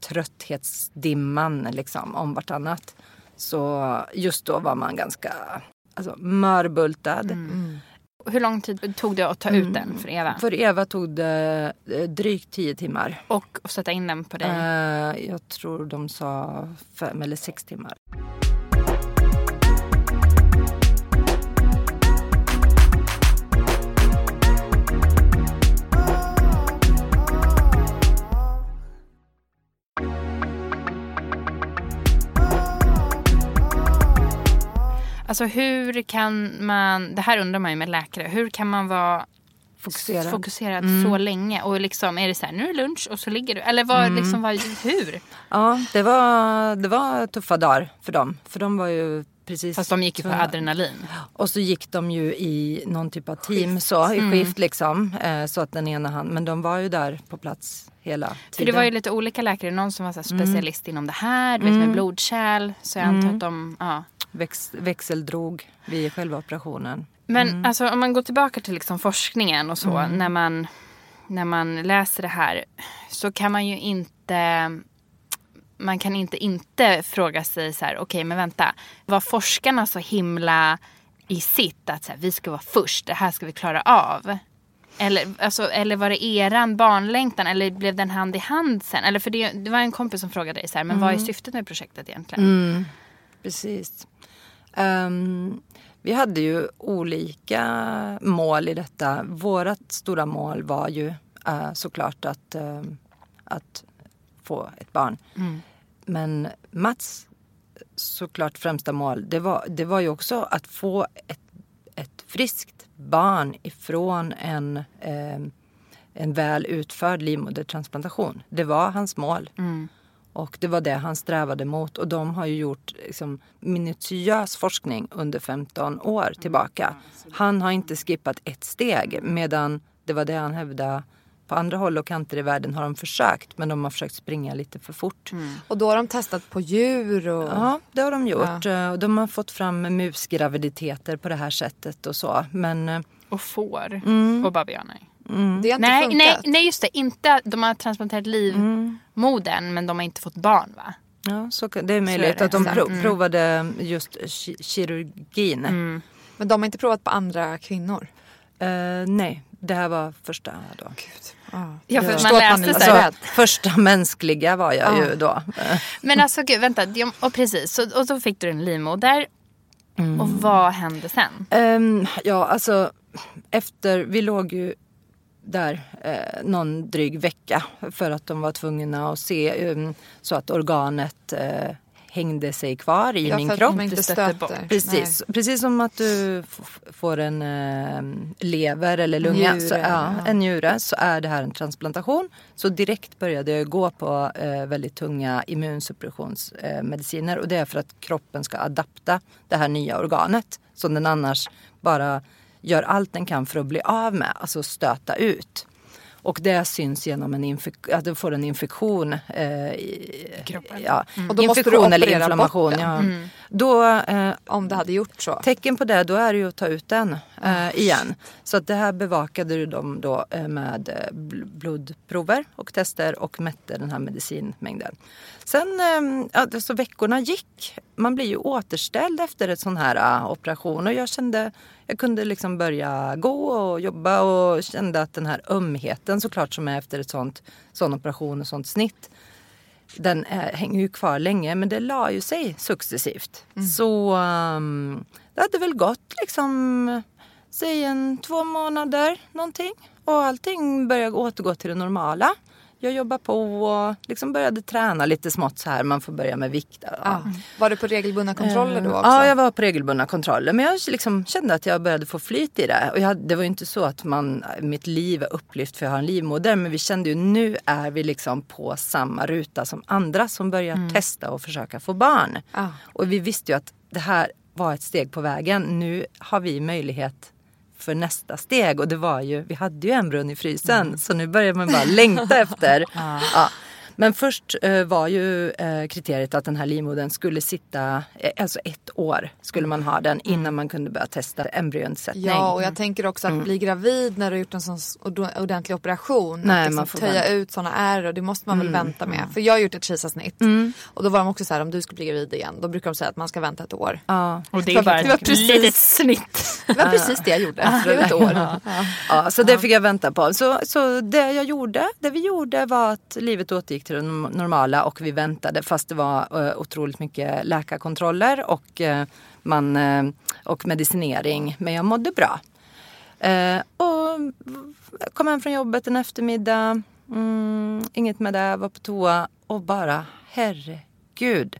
trötthetsdimman liksom om vartannat. Så just då var man ganska alltså, mörbultad. Hur lång tid tog det att ta ut den för Eva? För Eva tog det drygt tio timmar. Och att sätta in den på dig? Eh, jag tror de sa fem eller sex timmar. Alltså hur kan man, det här undrar man ju med läkare, hur kan man vara Fokuserad. fokuserad så länge? Och liksom är det så här, nu är det lunch och så ligger du, eller vad, liksom, vad, hur? Ja, det var, det var tuffa dagar för dem. För de var ju precis... Fast de gick ju på adrenalin. Och så gick de ju i någon typ av team så, i skift liksom. Eh, så att den ena hand, men de var ju där på plats hela tiden. För det var ju lite olika läkare, någon som var så här specialist inom det här, du vet med blodkärl. Så jag antar att de, ja. Väx, växeldrog vid själva operationen. Men alltså, om man går tillbaka till liksom forskningen och så. När, man, när man läser det här så kan man ju inte... Man kan inte inte fråga sig så här, okej men vänta. Var forskarna så himla i sitt att så här, vi ska vara först, det här ska vi klara av? Eller, alltså, eller var det eran barnlängtan eller blev den hand i hand sen? Eller för det, det var en kompis som frågade dig så här, men vad är Mm. syftet med projektet egentligen? Mm, precis. Ehm, vi hade ju olika mål i detta. Vårat stora mål var ju eh, såklart att, ehm, att få ett barn. Mm. Men Mats såklart främsta mål det var, det var ju också att få ett, ett friskt barn ifrån en, ehm, en väl utförd livmodertransplantation. Det var hans mål. Mm. Och det var det han strävade mot. Och de har ju gjort liksom, minutiös forskning under 15 år tillbaka. Han har inte skippat ett steg medan det var det han hävdade. På andra håll och kanter i världen har de försökt men de har försökt springa lite för fort. Och då har de testat på djur och... Ja, det har de gjort. Eh, Och De har fått fram musgraviditeter på det här sättet och så. Men, eh, Och får Mm. och babianer. Det har inte Nej, funkat. nej, nej, just det. Inte, de har transplanterat livmodern men de har inte fått barn va? ja, så, det är möjligt det. att de pro- Mm. provade just ki- kirurgin. Men de har inte provat på andra kvinnor. Eh, nej, det här var första då. Ja. Ja, för man man läste är så. Alltså, första mänskliga var jag Ja. ju då. Men alltså gud, vänta. Och precis, så, och så fick du en livmoder. Mm. Och vad hände sen? Ehm, ja, alltså efter, vi låg ju där eh, någon dryg vecka för att de var tvungna att se ehm, så att organet eh, hängde sig kvar i Ja, min för att kropp. inte stöter bort. Precis, precis som att du får en eh, lever eller lunga, Njure, så, ja, ja. en njure, så är det här en transplantation. Så direkt började jag gå på eh, väldigt tunga immunsuppressionsmediciner mediciner. och det är för att kroppen ska adapta det här nya organet som den annars bara gör allt den kan för att bli av med, alltså stöta ut. Och det syns genom en att du får en infektion. Eh, i Kroppen. Ja, Och då måste du infektion eller inflammation. Ja. Då, eh, Om det hade gjort så. Tecken på det då är det ju att ta ut den eh, igen. Så att det här bevakade de då eh, med eh, bl- blodprover och tester och mätte den här medicinmängden. Sen eh, så veckorna gick. Man blir ju återställd efter en sån här eh, operation och jag kände jag kunde liksom börja gå och jobba och kände att den här ömheten såklart som är efter ett sånt, sån operation och sånt snitt den är, hänger ju kvar länge men det la ju sig successivt. Så um, det hade väl gått liksom, säg en två månader någonting. Och allting började återgå till det normala. Jag jobbade på och liksom började träna lite smått så här. Man får börja med vikt. Ja. Var du på regelbundna kontroller då också? Ja, jag var på regelbundna kontroller. Men jag liksom kände att jag började få flyt i det. Och jag, det var ju inte så att man, mitt liv är upplyft för jag har en livmoder. Men vi kände ju nu är vi liksom på samma ruta som andra som börjar testa och försöka få barn. Ja. Och vi visste ju att det här var ett steg på vägen. Nu har vi möjlighet för nästa steg och det var ju, vi hade ju embryon i frysen så nu börjar man bara längta [laughs] efter. Ja. Men först eh, var ju eh, kriteriet att den här livmodern skulle sitta, eh, alltså ett år skulle man ha den innan man kunde börja testa embryonsättning. Ja, och jag tänker också att bli gravid när du har gjort en sån ordentlig operation. Nej, att liksom man får töja vänta. ut såna ärr och det måste man väl vänta med. För jag har gjort ett kejsarsnitt. Och då var de också så här, om du ska bli gravid igen, då brukar de säga att man ska vänta ett år. Ja. Och det var- är bara det var ett precis- litet snitt. Det var precis det jag gjorde. Det var ett år. Ja. Ja, så det fick jag vänta på. Så, så det jag gjorde, det vi gjorde var att livet återgick till det normala och vi väntade fast det var eh, otroligt mycket läkarkontroller och, eh, man, eh, och medicinering. Men jag mådde bra. Eh, och jag kom hem från jobbet en eftermiddag, mm, inget med det, var på toa och bara herregud.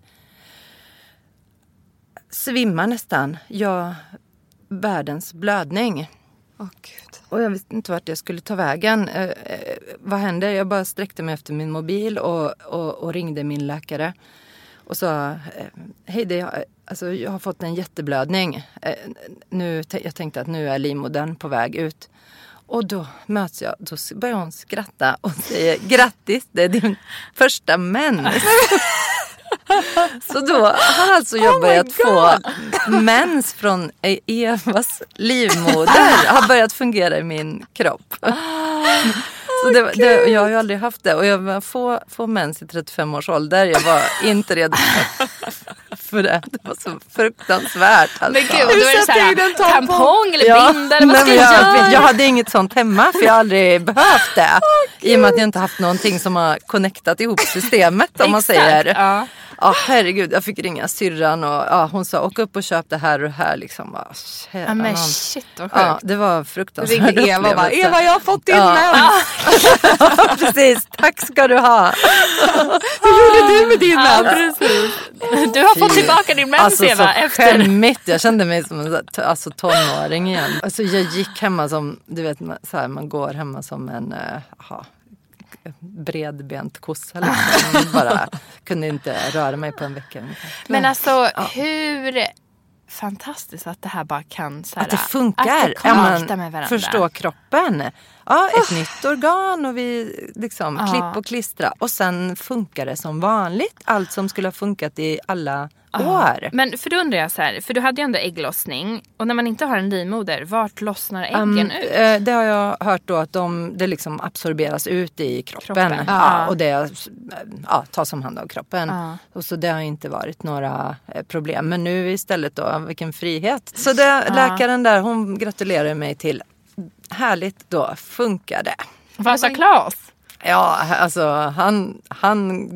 Svimmar nästan. Jag, världens blödning. Oh, Gud. Och jag visste inte vart jag skulle ta vägen. Eh, eh, vad hände? Jag bara sträckte mig efter min mobil och, och, och ringde min läkare. Och sa, eh, hej det, jag, alltså, jag har fått en jätteblödning. Eh, nu, jag tänkte att nu är livmodern på väg ut. Och då möts jag, då börjar hon skratta och säger grattis, det är din första mens. [laughs] [laughs] Så då har alltså jag börjat få mens från Evas livmoder. Har börjat fungera i min kropp. Så det, det, jag har ju aldrig haft det och jag var få, mens i 35 års ålder. Jag var inte redo för, det. Det var så fruktansvärt. Alltså. Men gud, då är det in en tampong? tampong eller Ja, binda eller vad ska nej, jag men göra? jag, jag hade inget sånt hemma för jag har aldrig behövt det. I och med att jag inte haft någonting som har connectat ihop systemet om man säger. ja. Ja herregud, jag fick ringa syrran och ja, hon sa åk upp och köp det här och det här. Liksom. Kära Ja, men shit vad sjukt. Ja, det var fruktansvärt. ringde Eva och bara. Eva jag har fått din Ja. mens. [laughs] Precis, tack ska du ha. Hur gjorde du med din mens? precis. Du har fått tillbaka din mens Alltså så Eva. Efter... skämmigt. Jag kände mig som en så alltså, tonåring igen. Alltså, jag gick hemma som, du vet så här, man går hemma som en uh, bredbent kossa. Liksom. [laughs] Bara kunde inte röra mig på en vecka. ungefär. Men alltså hur fantastiskt att det här bara kan så här, Att det funkar. Att det Ja, med varandra. Förstå kroppen. Ja, ett nytt organ och vi liksom Ja. klipp och klistra. Och sen funkar det som vanligt. Allt som skulle ha funkat i alla Ja. År. Men för då undrar jag så här, för du hade ju ändå ägglossning och när man inte har en livmoder, vart lossnar äggen Um, ut? eh, det har jag hört då att de, det liksom absorberas ut i kroppen. Kroppen. Ja. Ja. och det ja, tas om hand av kroppen. Ja. Och så det har inte varit några eh, problem. Men nu istället då, vilken frihet. Så det, läkaren där hon gratulerar mig till. Härligt då, funkar det. Vad sa Claes? Ja, alltså han, han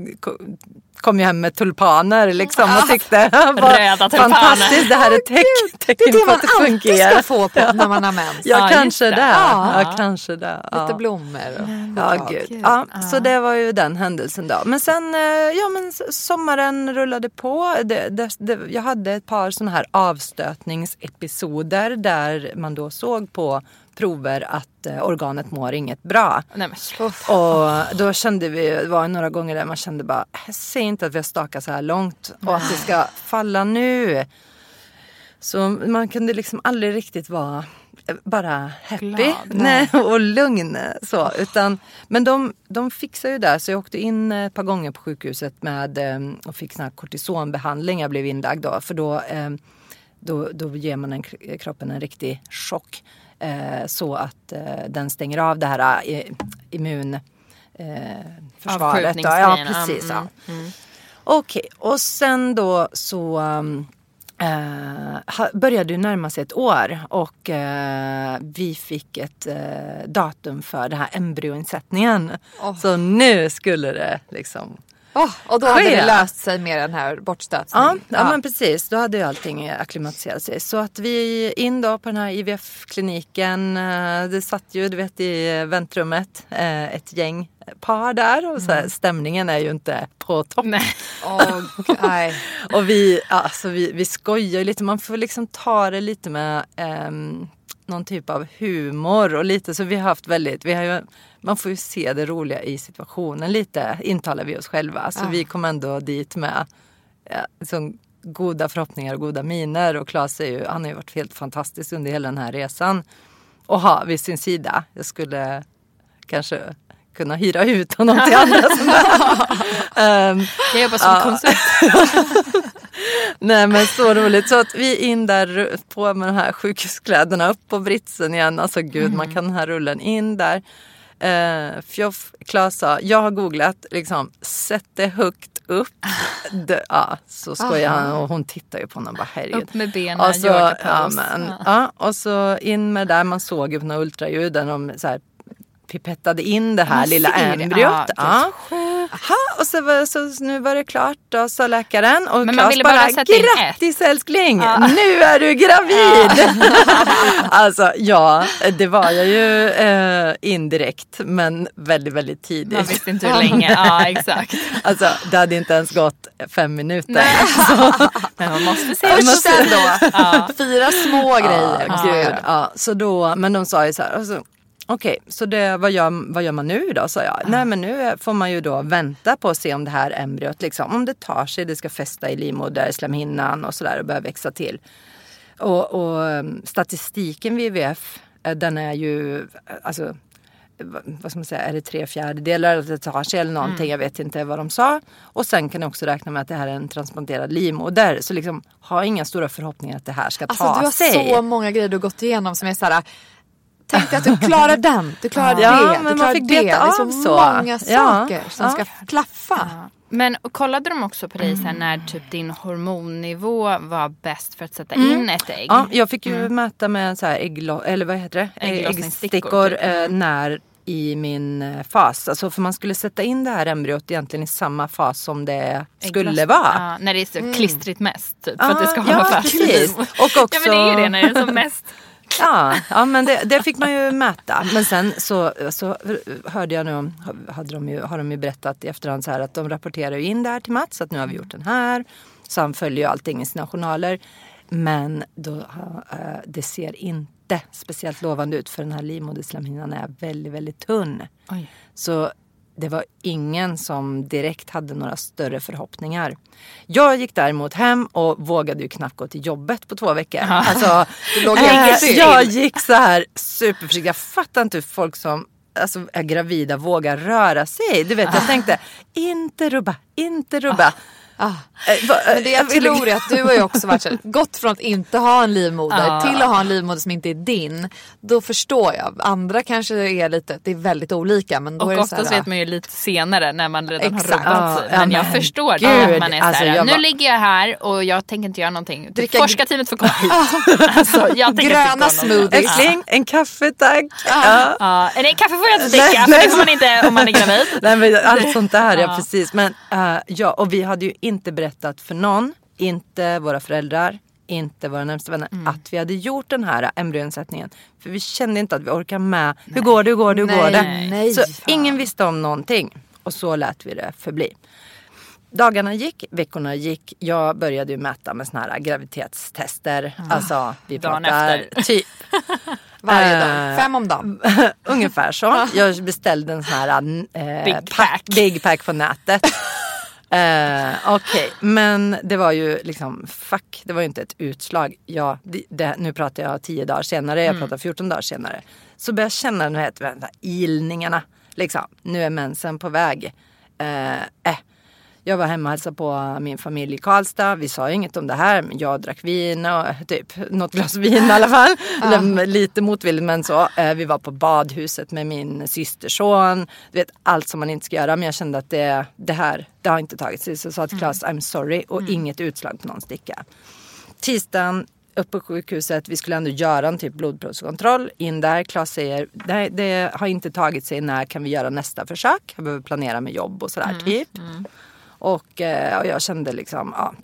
kom ju hem med tulpaner liksom och tyckte [laughs] Röda tulpaner. fantastiskt, det här är teck, Det tecken är det på man att det alltid fungerar. ska få på [laughs] när man har mens. Ja, Ja, kanske det. det. Ja. Ja, kanske det. Ja. Lite blommor. Och Ja, gud. Ja, så det var ju den händelsen då. Men sen, eh, ja men sommaren rullade på. Det, det, det, jag hade ett par sådana här avstötningsepisoder där man då såg på prover att eh, organet mår inget bra. Nej. Och då kände vi, det var några gånger där man kände bara, säg inte att vi har stakat så här långt och att det ska falla nu. Så man kunde liksom aldrig riktigt vara eh, bara happy Glad. Nej, och lugn. Så, utan, men de, de fixade ju där så jag åkte in ett par gånger på sjukhuset med, eh, och fick sån här kortisonbehandling. Jag blev inlagd då för då, eh, då, då ger man en, kroppen en riktig chock. Eh, så att eh, den stänger av det här eh, immun försvaret. Ja, Avskjutningsgrejerna. precis. Mm, Ja. Okej, och sen då så um, eh, började det närma sig ett år och eh, vi fick ett eh, datum för den här embryoinsättningen. Så nu skulle det liksom Åh, och då hade det löst sig med den här bortstötningen. Ja, ja, men precis. Då hade ju allting acklimatiserat sig. Så att vi in då på den här IVF-kliniken. eh, Det satt ju du vet i väntrummet eh, ett gäng par där och så här, stämningen är ju inte på topp. Nej. [laughs] Nej. Och vi, alltså vi, vi skojar lite. Man får liksom ta det lite med ehm, någon typ av humor och lite så vi har haft väldigt, vi har ju, man får ju se det roliga i situationen lite intalar vi oss själva. Så vi kom ändå dit med ja, liksom, goda förhoppningar och goda miner och Claes är ju, han har ju varit helt fantastisk under hela den här resan. Och ha vid sin sida. Jag skulle kanske kunna hyra ut honom till andra um, [laughs] Jag jobbar som konsult. [laughs] Nej men så roligt. Så att vi in där på med de här sjukhuskläderna upp på britsen igen. Alltså gud man kan den här rullen in där. Eh, Fjoff, Klas sa, jag har googlat liksom, sätt det högt upp. Det, ja, så skojar han och hon tittar ju på honom och bara herregud. Upp med benen, Och så, ja, men, Ja. ja, och så in med där, man såg ju på några ultraljud där de så här, pipettade in det här Man lilla embryot. Ja, Ja, Aha, och så, var, så nu var det klart då, sa läkaren. Och Men Claes ville bara, bara grattis älskling, nu är du gravid! [laughs] alltså ja, det var jag ju eh, indirekt men väldigt, väldigt tidigt. Man visste inte hur länge. [laughs] Ja, exakt. Alltså det hade inte ens gått fem minuter. [laughs] Men man måste se. Sen då. Fyra små grejer. Ja, gud, ja, så då, men de sa ju så här, alltså, okej, så det, vad, gör, vad gör man nu då? sa jag. Nej men nu får man ju då vänta på att se om det här embryot, liksom, om det tar sig, det ska fästa i livmoderslemhinnan och sådär och börja växa till. Och, och um, statistiken vid IVF, eh, den är ju, alltså vad ska man säga, är det tre fjärdedelar att det tar sig eller någonting, jag vet inte vad de sa. Och sen kan ni också räkna med att det här är en transplanterad livmoder. Så liksom ha inga stora förhoppningar att det här ska Alltså ta du har sig. så många grejer du gått igenom som är så här. Tänk dig att du klarar den, du klarar Ja, det, men du man klarar fick det. det är så så. många Ja, saker som ja. ska klaffa. Men och kollade de också på dig sen Mm. när typ din hormonnivå var bäst för att sätta in ett ägg? Ja, jag fick ju mäta med så här ägglo- eller vad heter det? Ägglossningsstickor, typ. eh, när i min eh, fas. Alltså för man skulle sätta in det här embryot egentligen i samma fas som det skulle vara. Ja, när det är så klistrigt mest. Typ, för att det ska Ja, hålla ja, fast. precis. Och [laughs] också- Ja men det är ju det när det är som mest. Ja, ja men det, det fick man ju mäta. Men sen så, så hörde jag nu, hade de ju, har de ju berättat i efterhand så här att de rapporterar ju in det här till Mats att nu har vi gjort den här. Så han följer ju allting i sina journaler. Men då, eh, det ser inte speciellt lovande ut för den här livmoderslemhinnan är väldigt, väldigt tunn. Oj. Så det var ingen som direkt hade några större förhoppningar. Jag gick däremot hem och vågade ju knappt gå till jobbet på två veckor. Alltså, [laughs] eh, helt still. jag gick så här superförsiktigt. Jag fattar inte hur folk som alltså, är gravida vågar röra sig. Du vet, jag tänkte inte rubba, inte rubba. Ah. Eh, va- Men det jag tror är att du har ju också varit så, här, [laughs] gått från att inte ha en livmoder Ja. till att ha en livmoder som inte är din. Då förstår jag. Andra kanske är lite, det är väldigt olika men då Och är det så oftast här, vet man ju lite senare när man redan Exakt. har rubbat sig. Ja, Men jag men förstår det. gud, Att man är alltså, jag nu ligger jag här och jag tänker inte göra någonting. Dricka- Forskarteamet får komma [laughs] hit. alltså, Gröna smoothies. Älskling, en kaffe tack. Ja, nej kaffe får jag inte Nej, dricka för det får man inte om man är gravid. Nej men allt sånt där, ja Ja. precis. Men eh, ja, och vi hade ju inte berättat för någon, inte våra föräldrar, inte våra närmsta vänner, Mm. att vi hade gjort den här embryoinsättningen. För vi kände inte att vi orkade med. Hur går det, hur går det, hur Nej, går det? nej, så fan. ingen visste om någonting. Och så lät vi det förbli. Dagarna gick, veckorna gick. Jag började ju mäta med såna här graviditetstester. Alltså vi Dagen pratar efter. typ [laughs] varje Eh, dag. Fem om dagen. [laughs] Ungefär så. [laughs] Jag beställde en sån här eh, Big pack. big pack på nätet. Eh, Okej, men det var ju liksom fuck, det var ju inte ett utslag. Ja, det, det, nu pratar jag tio dagar senare, jag pratar 14 dagar senare. Så började jag känna den här, här ilningarna. Liksom, nu är mensen på väg. Eh, eh. Jag var hemma och hälsade på min familj i Karlstad. Vi sa inget om det här men jag drack vin och typ något glas vin i alla fall. [laughs] Eller Lite motvilligt men så. Eh, Vi var på badhuset med min systerson. Du vet allt som man inte ska göra men jag kände att det, det här, det har inte tagit sig. Så jag sa till Claes I'm sorry och inget utslag på någon sticka. Tisdagen upp på sjukhuset, vi skulle ändå göra en typ blodprovskontroll. In där, Claes säger det, det har inte tagit sig, när kan vi göra nästa försök? Jag behöver planera med jobb och sådär typ. Och, eh, och jag kände liksom, ja.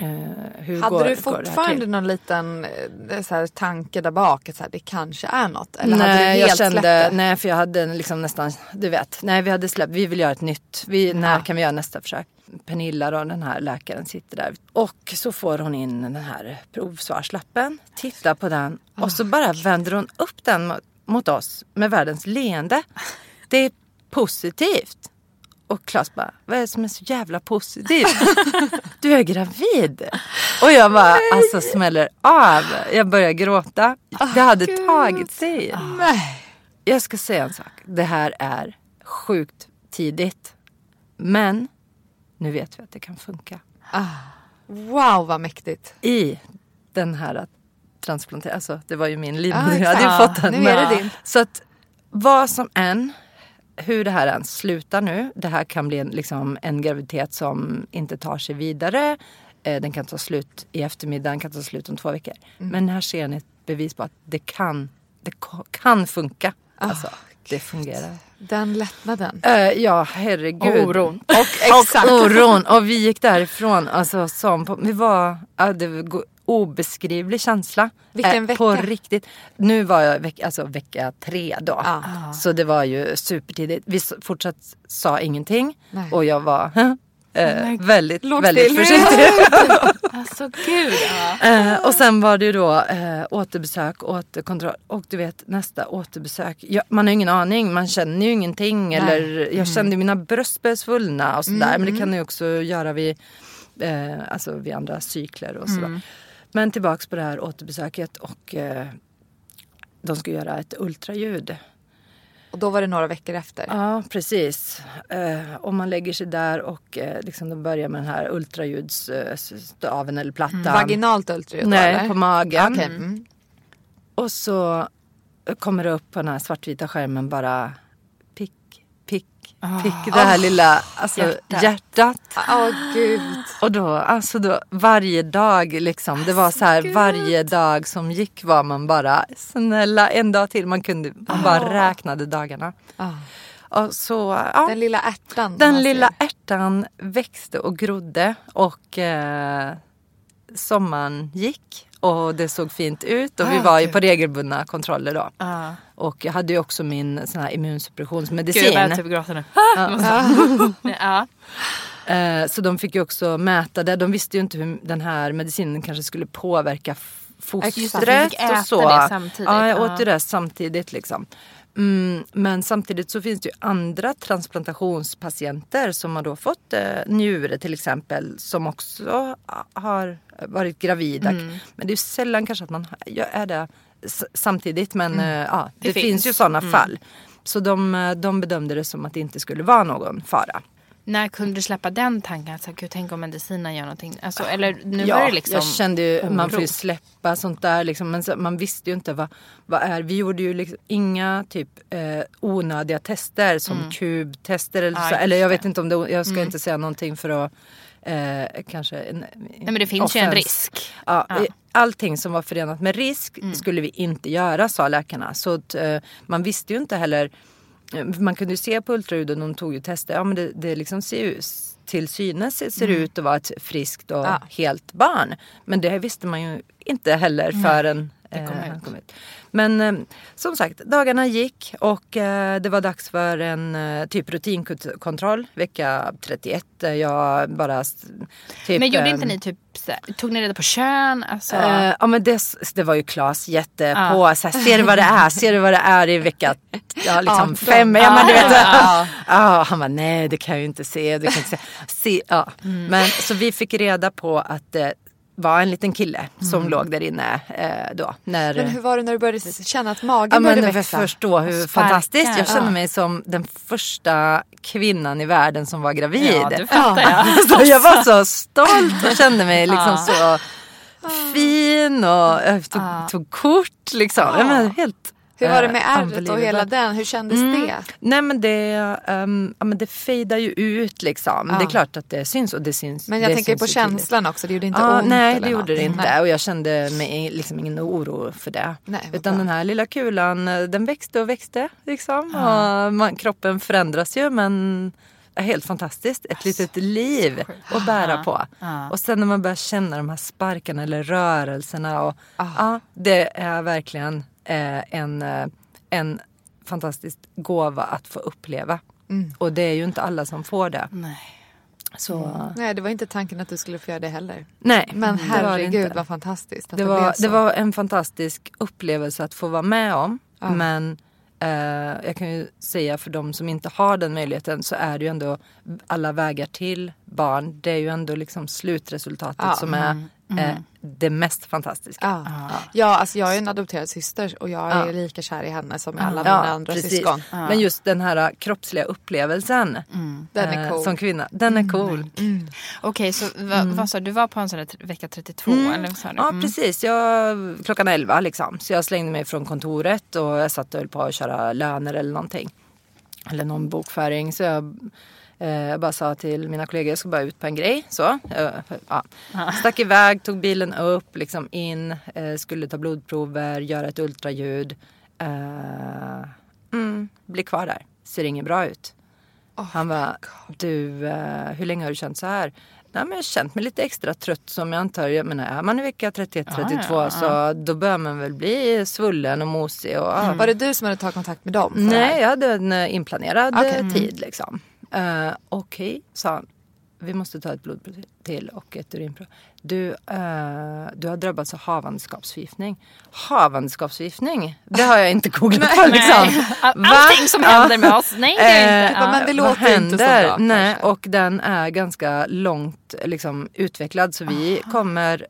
Eh, hur Hade går, du fortfarande någon liten eh, så här, tanke där bak att så här, det kanske är något? Eller hade du nej, helt jag kände, släppt det? nej för jag hade liksom nästan, du vet, nej vi hade släppt, vi vill göra ett nytt. Vi, När kan vi göra nästa försök? Pernilla då, den här läkaren sitter där. Och så får hon in den här provsvarslappen, tittar på den och så bara vänder hon upp den mot, mot oss med världens leende. Det är positivt. Och Claes bara, vad är det som är så jävla positivt? [laughs] Du är gravid. Och jag bara, alltså smäller av. Jag börjar gråta. Det hade tagit sig. Nej. Jag ska säga en sak. Det här är sjukt tidigt. Men nu vet vi att det kan funka. Wow vad mäktigt. I den här transplanteringen. Alltså det var ju min livmoder. Ja, jag hade ju fått den. Nu är det din. Så att vad som än, hur det här än slutar nu. Det här kan bli en, liksom, en graviditet som inte tar sig vidare. Eh, den kan ta slut i eftermiddag, den kan ta slut om två veckor. Mm. Men här ser ni ett bevis på att det kan, det kan funka. Ah, Alltså, det fungerar. Den lättnaden. Eh, ja, herregud. Oron. Och, [laughs] Exakt. och oron. Och vi gick därifrån. Alltså, som på, vi var, ja, det obeskrivlig känsla. Vilken Eh, På vecka? riktigt. Nu var jag veck, alltså, vecka tre då. Ah. Så det var ju supertidigt. Vi fortsatt sa ingenting. Nej. Och jag var [laughs] eh, väldigt, Låg väldigt försiktig. [laughs] [laughs] Alltså gud. Ja. Eh, och sen var det ju då eh, återbesök, återkontroll och du vet nästa återbesök. Ja, man har ingen aning, man känner ju ingenting. Eller, jag kände ju mina bröst började svullna och sådär. Men det kan ju också göra vid, eh, alltså vid andra cykler och sådär. Men tillbaks på det här återbesöket och eh, de ska göra ett ultraljud. Och då var det några veckor efter. Ja, precis. Eh, om man lägger sig där och eh, liksom de börjar med den här ultraljudsstaven eller plattan. Vaginalt ultraljud Nej, eller? på magen. Okej. Mm. Och så kommer det upp på den här svartvita skärmen bara pick, pick. det här lilla alltså, Hjärtat. hjärtat. Gud. Och då, alltså då, varje dag liksom. Det var så här, varje dag som gick var man bara snälla en dag till. Man kunde, man bara räknade dagarna. Ah. Och så, ja. Den lilla ärtan. Den lilla ser. ärtan växte och grodde och eh, sommaren gick och det såg fint ut och vi Ah, var ju gud. på regelbundna kontroller då. Ja. Och jag hade ju också min sån här Gud, immunsuppressionsmedicin. jag börjar typ gråta nu. [laughs] Ja. Eh, så de fick ju också mäta det. De visste ju inte hur den här medicinen kanske skulle påverka Exakt. Fostret äta och så. det samtidigt. Ja, jag Ja. åt ju det samtidigt liksom. Mm, men samtidigt så finns det ju andra transplantationspatienter som har då fått eh, njure till exempel som också har varit gravida. Mm. Men det är sällan kanske att man är det samtidigt men eh, ja, det, Det finns. finns. ju sådana Mm. fall. Så de, eh, de bedömde det som att det inte skulle vara någon fara. När kunde du släppa den tanken? Alltså, gud, tänk om medicinen gör någonting. Alltså, eller nu ja, var det liksom jag kände ju, man får ju släppa sånt där liksom, men man visste ju inte vad, vad är. Vi gjorde ju liksom inga typ eh, onödiga tester som kubtester eller Mm. Ja, så. Eller jag vet inte om det, jag ska Mm. inte säga någonting för att eh, kanske... En, Nej men det finns ju en risk. Ja, Ja. Mm. Allting som var förenat med risk skulle vi inte göra sa läkarna. Så att, eh, man visste ju inte heller man kunde ju se på ultraljud och de tog ju tester. Ja men det, det liksom ser ju till synes ser Mm. ut att vara ett friskt och Ja. helt barn. Men det visste man ju inte heller förrän det kom eh, kom ut. Men eh, som sagt, dagarna gick och eh, det var dags för en eh, typ rutinkontroll vecka 31. där Jag bara typ, Men gjorde eh, inte ni typ, tog ni reda på kön? Alltså, Eh, ja men det, det var ju Klas jätte Ja. på. Så här, ser du vad det är? Ser du vad det är i vecka ja, liksom Ja, fem? Ja, men du vet, Ja. [laughs] ja. han var nej det kan jag ju inte se. Det kan inte se. se ja. Mm. Men så vi fick reda på att var en liten kille som Mm. låg där inne eh, då. När, Men hur var det när du började känna att Ja, magen men började för växa? förstå hur fantastiskt. Jag kände Ja. mig som den första kvinnan i världen som var gravid. Ja, det fattar jag. [laughs] Så jag var så stolt och kände mig [laughs] liksom Ja. så fin och jag tog, Ja. tog kort liksom. Jag menar, helt, Hur var det eh, med ärret och hela den? Hur kändes Mm. det? Nej men det, um, ja, men det fejdar ju ut liksom. Ja. Det är klart att det syns och det syns. Men jag tänker på känslan också. Det gjorde inte Ja, ont? nej det gjorde något. det inte Nej. och jag kände mig liksom ingen oro för det. Nej, Utan bra. den här lilla kulan eh, den växte och växte liksom. Och man, kroppen förändras ju men är helt fantastiskt. Ett litet liv att bära på. Ja. Och sen när man börjar känna de här sparkarna eller rörelserna. Och, Ah. ja, det är verkligen eh, en, eh, en fantastisk gåva att få uppleva. Mm. Och det är ju inte alla som får det. Nej. Så, Nej, det var inte tanken att du skulle få göra det heller. nej, Men herregud vad fantastiskt att Det det, var, det var en fantastisk upplevelse att få vara med om. Ja. Men eh, jag kan ju säga för de som inte har den möjligheten så är det ju ändå alla vägar till barn. Det är ju ändå liksom slutresultatet Ja. som är eh, det mest fantastiska. Ja. Ja, alltså jag är en adopterad syster och jag är Ja. lika kär i henne som i alla Ja, mina andra precis. syskon. Men just den här uh, kroppsliga upplevelsen Den är eh, cool. som kvinna, den är cool. Okej, så va, vad sa du? Du var på en sån där vecka 32? Eller vad sa du? Ja Mm. precis, jag, klockan 11 liksom. Så jag slängde mig från kontoret och jag satt och höll på att köra löner eller någonting. Eller någon bokföring. Så jag, jag bara sa till mina kollegor, jag ska bara ut på en grej. Så, eh, ja. Stack iväg, tog bilen upp, liksom in, eh, skulle ta blodprover, göra ett ultraljud. Eh, mm, blir kvar där, ser inget bra ut. Han var du, eh, hur länge har du känt så här? Nej, men jag har känt mig lite extra trött som jag antar. Jag menar, är man i vecka 31-32 ja, ja. så då bör man väl bli svullen och mosig. Och, ja. Var det du som hade tagit kontakt med dem? Nej, jag hade en eh, inplanerad eh, Mm. tid liksom. Uh, Okej, sa han. Vi måste ta ett blodprov till och ett urinprov. Du, eh, du har drabbats av havandeskapsförgiftning. Havandeskapsförgiftning? Det har jag inte googlat [laughs] på liksom. Va? Allting som händer med oss. Nej, det är inte. Eh, Ja. men det låter inte så bra, Nej, kanske. och den är ganska långt liksom, utvecklad så vi kommer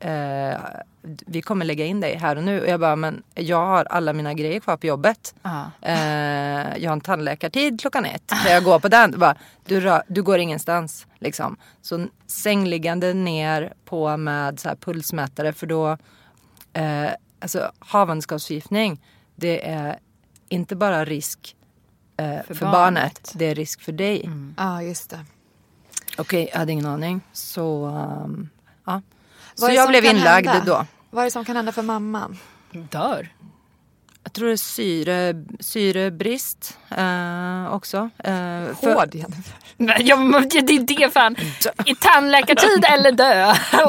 vi kommer lägga in dig här och nu. Och jag bara, men jag har alla mina grejer kvar på jobbet. Ja. Eh, jag har en tandläkartid klockan ett. Kan jag gå på den? Bara, du, rör, du går ingenstans. Liksom. Så sängliggande ner på med så här pulsmätare för då, eh, alltså havandeskapsförgiftning. det är inte bara risk eh, för, För barnet. barnet. det är risk för dig. Ja, just det. Okej, jag hade ingen aning. Så, um, ja. Så jag blev inlagd hända? då. Vad är det som kan hända för mamman? Dör. Jag tror det är syre, syrebrist eh, också. Eh, för- Hård Jennifer. Ja, det är det fan. I tandläkartid eller dö. [laughs]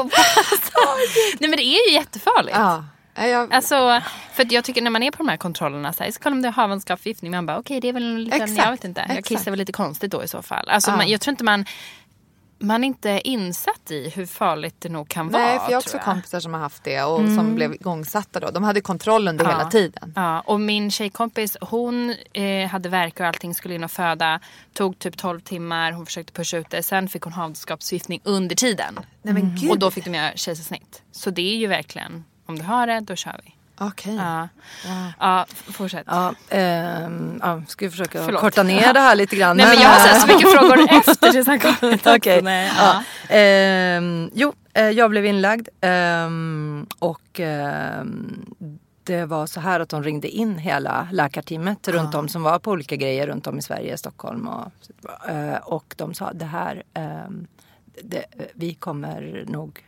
Nej men det är ju jättefarligt. Ja. Ja, Jag, Alltså, för jag tycker när man är på de här kontrollerna så här, så kollar om det är havandeskapsförgiftning. Man bara okej det är väl en liten, Exakt, jag vet inte. Jag exakt. kissar väl lite konstigt då i så fall. Alltså, Ja. man, jag tror inte man, man är inte insatt i hur farligt det nog kan vara. nej, för jag har också jag. kompisar som har haft det och som blev igångsatta då. De hade kontroll under hela tiden. Ja, och min tjejkompis hon eh, hade värk och allting skulle in och föda. Tog typ 12 timmar, hon försökte pusha ut det. Sen fick hon havandeskapsförgiftning under tiden. Nej men gud. Och då fick de göra kejsarsnitt. Så det är ju verkligen, om du har det, då kör vi. Okej. Ja, ja f- fortsätt. Ja, ehm, ja, ska vi försöka Förlåt. korta ner det här lite grann. Nej men jag har så, här så mycket frågor efter tills han [laughs] Ja. Ehm, jo, eh, jag blev inlagd ehm, och ehm, det var så här att de ringde in hela läkarteamet runt om som var på olika grejer runt om i Sverige, Stockholm och, eh, och de sa det här, ehm, det, vi kommer nog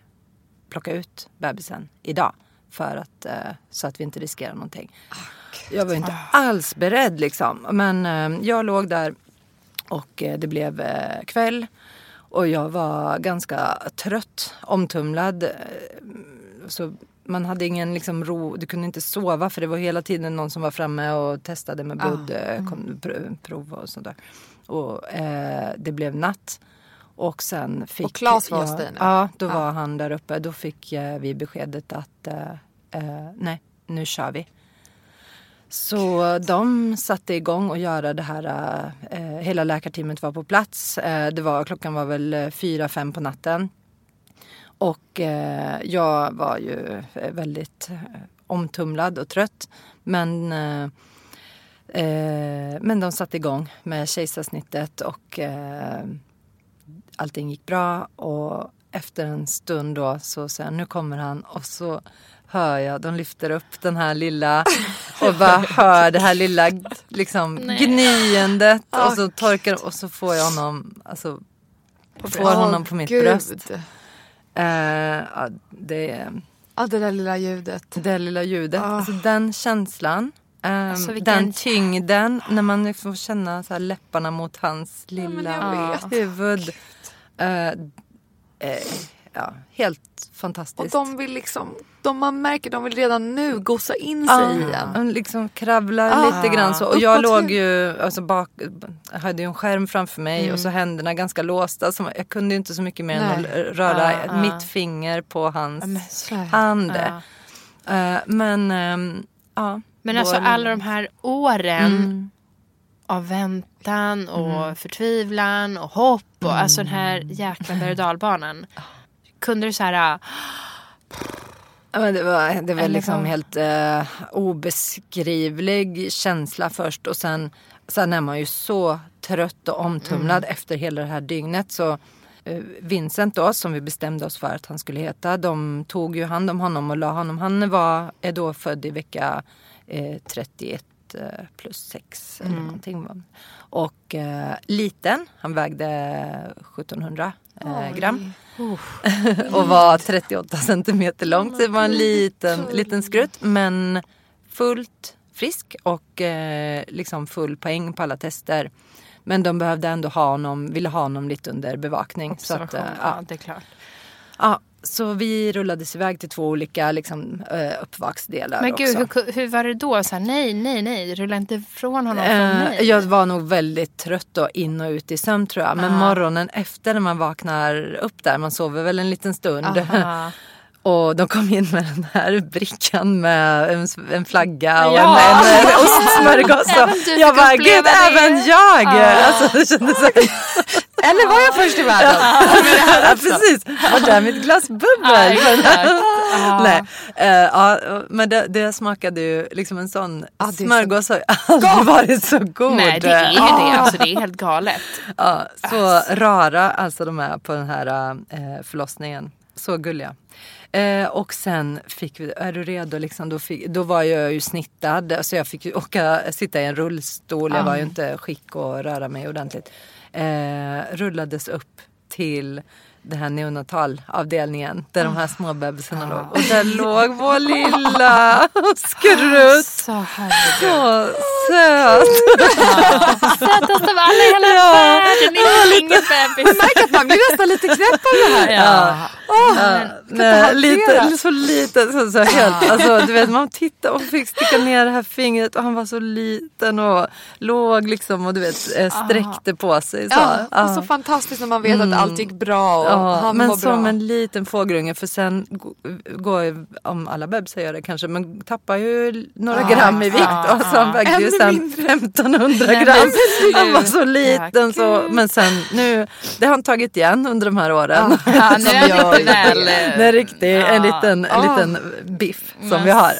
plocka ut bebisen idag för att, eh, så att vi inte riskerar någonting. jag var inte alls beredd liksom. Men eh, jag låg där och eh, det blev kväll. Och jag var ganska trött, omtumlad. Så man hade ingen liksom, ro, du kunde inte sova för det var hela tiden någon som var framme och testade med blodprov och sånt där. Och eh, det blev natt. Och sen fick Och Claes var hos dig nu? Ja, då var han där uppe. Då fick eh, vi beskedet att eh, eh, nej, nu kör vi. Så de satte igång och göra det här. Eh, eh hela läkarteamet var på plats. Eh, det var, klockan var väl eh, fyra, fem på natten. Och eh, jag var ju eh, väldigt omtumlad och trött. Men, eh, men de satte igång med kejsarsnittet och eh, allting gick bra. Och efter en stund då så sa jag, nu kommer han. Och så hör jag, de lyfter upp den här lilla och bara hör det här lilla liksom gnyendet. Och så torkar och så får jag honom, alltså får honom på mitt Gud. bröst. Eh, ja, det Ja, det där lilla ljudet. det lilla ljudet. Ah. Alltså den känslan. ehm, Alltså, vilken- Den tyngden när man liksom får känna så här läpparna mot hans lilla vet. huvud. Eh, eh, ja, helt Och fantastiskt. de vill liksom, de man märker de vill redan nu gossa in sig Ja, igen. han liksom kravlar Ah. lite grann så. Och jag låg ju alltså bak, hade ju en skärm framför mig Mm. och så händerna ganska låsta. Så jag kunde ju inte så mycket mer än att röra Ah, ah. mitt finger på hans Nej. hand. Eh, men ehm, ja. Men alltså vår- alla de här åren Mm. av väntan och förtvivlan och hopp och alltså den här jäkla berg och dalbanan. Kunde du så här, Ja, men det var, det var liksom helt eh, obeskrivlig känsla först och sen, sen är man ju så trött och omtumlad efter hela det här dygnet. Så eh, Vincent då, som vi bestämde oss för att han skulle heta, de tog ju hand om honom och la honom. Han var, är då född i vecka eh, 31 eh, plus 6 eller någonting. Och eh, liten, han vägde 1700 eh, gram. och var 38 centimeter lång. Så det var en liten, liten skrutt. Men fullt frisk och eh, liksom full poäng på alla tester. Men de behövde ändå ha honom, ville ha honom lite under bevakning. Så, att, observation? eh, ja, ja. det är klart. Ja, så vi rullades iväg till två olika liksom, eh, uppvaksdelar Men gud, också. hur, hur var det då? Så här, nej, nej, nej, rulla inte ifrån honom Eh, jag var nog väldigt trött då, in och ut i sömn tror jag. Men Ah. morgonen efter när man vaknar upp där, man sover väl en liten stund. [laughs] Och de kom in med den här brickan med en, en flagga och Ja. en, en, en ostsmörgås. [laughs] Jag bara, gud det." även jag! Ja. Alltså, det kändes så [laughs] Eller var jag först i världen? ja, [laughs] precis. Vart är mitt glas bubbel? [laughs] Nej, eh, ja, men det, det smakade ju liksom en sån så smörgås har aldrig varit så god. Nej, det är ju det. Alltså, det är helt galet. [laughs] Ja, så rara alltså de är på den här eh, förlossningen. så gulliga. Eh, och sen fick vi, är du redo liksom? Då, fick, då var jag ju snittad så jag fick ju åka, sitta i en rullstol. Jag var ju inte skick att röra mig ordentligt. Eh, rullades upp till den här neonatalavdelningen där de här små bebisarna låg. Och där låg vår lilla [laughs] skrutt. Så. Så söt. Sötast av alla i hela Ja. världen. Ingen bebis. märker att man blir nästan lite knäpp av det här. Ja. Ja, nej, lite, så liten, så, så helt, alltså, du vet man tittade och fick sticka ner det här fingret och han var så liten och låg liksom och du vet eh, sträckte på sig. Så. Ja, Ja. och så fantastiskt när man vet att allt gick bra och Ja, han men mår som bra. en liten fågelunge för sen går ju, om alla bebisar gör det kanske, men tappar ju några gram i vikt. ja, och så han vägde ju sen mindre. 1500 Nej, gram. Han var så liten så, men sen nu, det har han tagit igen under de här åren. Ja, [laughs] nu är lite väl... Det är riktigt, en liten, en liten biff som vi har.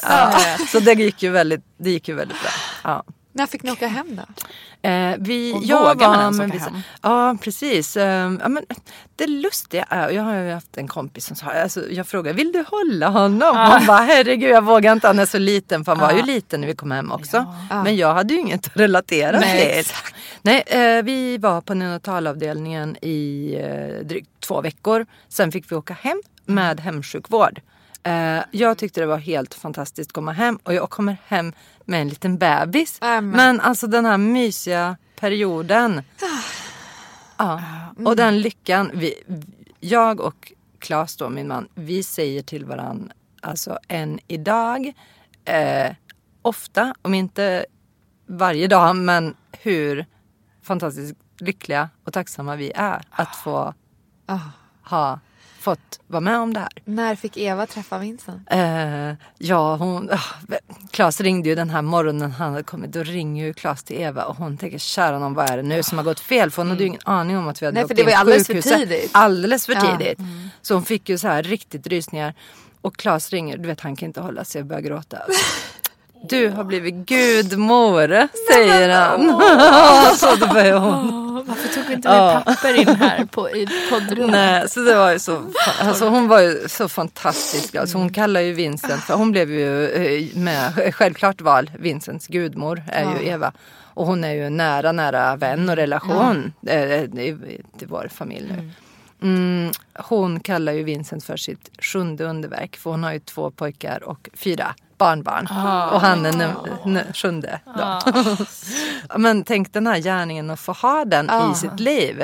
Så det gick ju väldigt, det gick ju väldigt bra. Ja. När fick ni åka hem då? Eh, vi, Och jag vågar man ens åka vissa- hem? Ja precis. Eh, ja, men det lustiga är, jag har ju haft en kompis som sa, alltså, jag frågade vill du hålla honom? Han bara herregud jag vågar inte, han är så liten. För han var ju liten när vi kom hem också. Men jag hade ju inget att relatera Nej, till. Nej, eh, vi var på neonatalavdelningen i eh, drygt två veckor. Sen fick vi åka hem med hemsjukvård. Eh, jag tyckte det var helt fantastiskt att komma hem och jag kommer hem med en liten bebis. Amen. Men alltså den här mysiga perioden. Ja, och den lyckan. Vi, jag och Claes då, min man, vi säger till varann, alltså än idag, eh, ofta, om inte varje dag, men hur fantastiskt lyckliga och tacksamma vi är att få Ah. ha fått vara med om det här. När fick Eva träffa Vincent? Eh, ja, hon, uh, Klas ringde ju den här morgonen han hade kommit. Då ringer ju Klas till Eva och hon tänker kära någon vad är det nu som har gått fel? För hon hade ju ingen aning om att vi hade Nej, åkt för det var alldeles för tidigt. Alldeles för Ja. tidigt. Så hon fick ju så här riktigt rysningar. Och Klas ringer, du vet han kan inte hålla sig och börjar gråta. Du har blivit gudmor, säger han. [laughs] så då börjar hon. Varför tog vi inte med papper in här på, i poddrummet? Nej, så det var ju så, alltså hon var ju så fantastisk. Alltså hon kallar ju Vincent, för hon blev ju eh, med självklart val, Vincents gudmor är ju Eva. Och hon är ju nära, nära vän och relation eh, i- till vår familj nu. Mm, hon kallar ju Vincent för sitt sjunde underverk för hon har ju två pojkar och fyra barnbarn. Och han är nu, nu, sjunde. Då. [laughs] Men tänk den här gärningen att få ha den i sitt liv.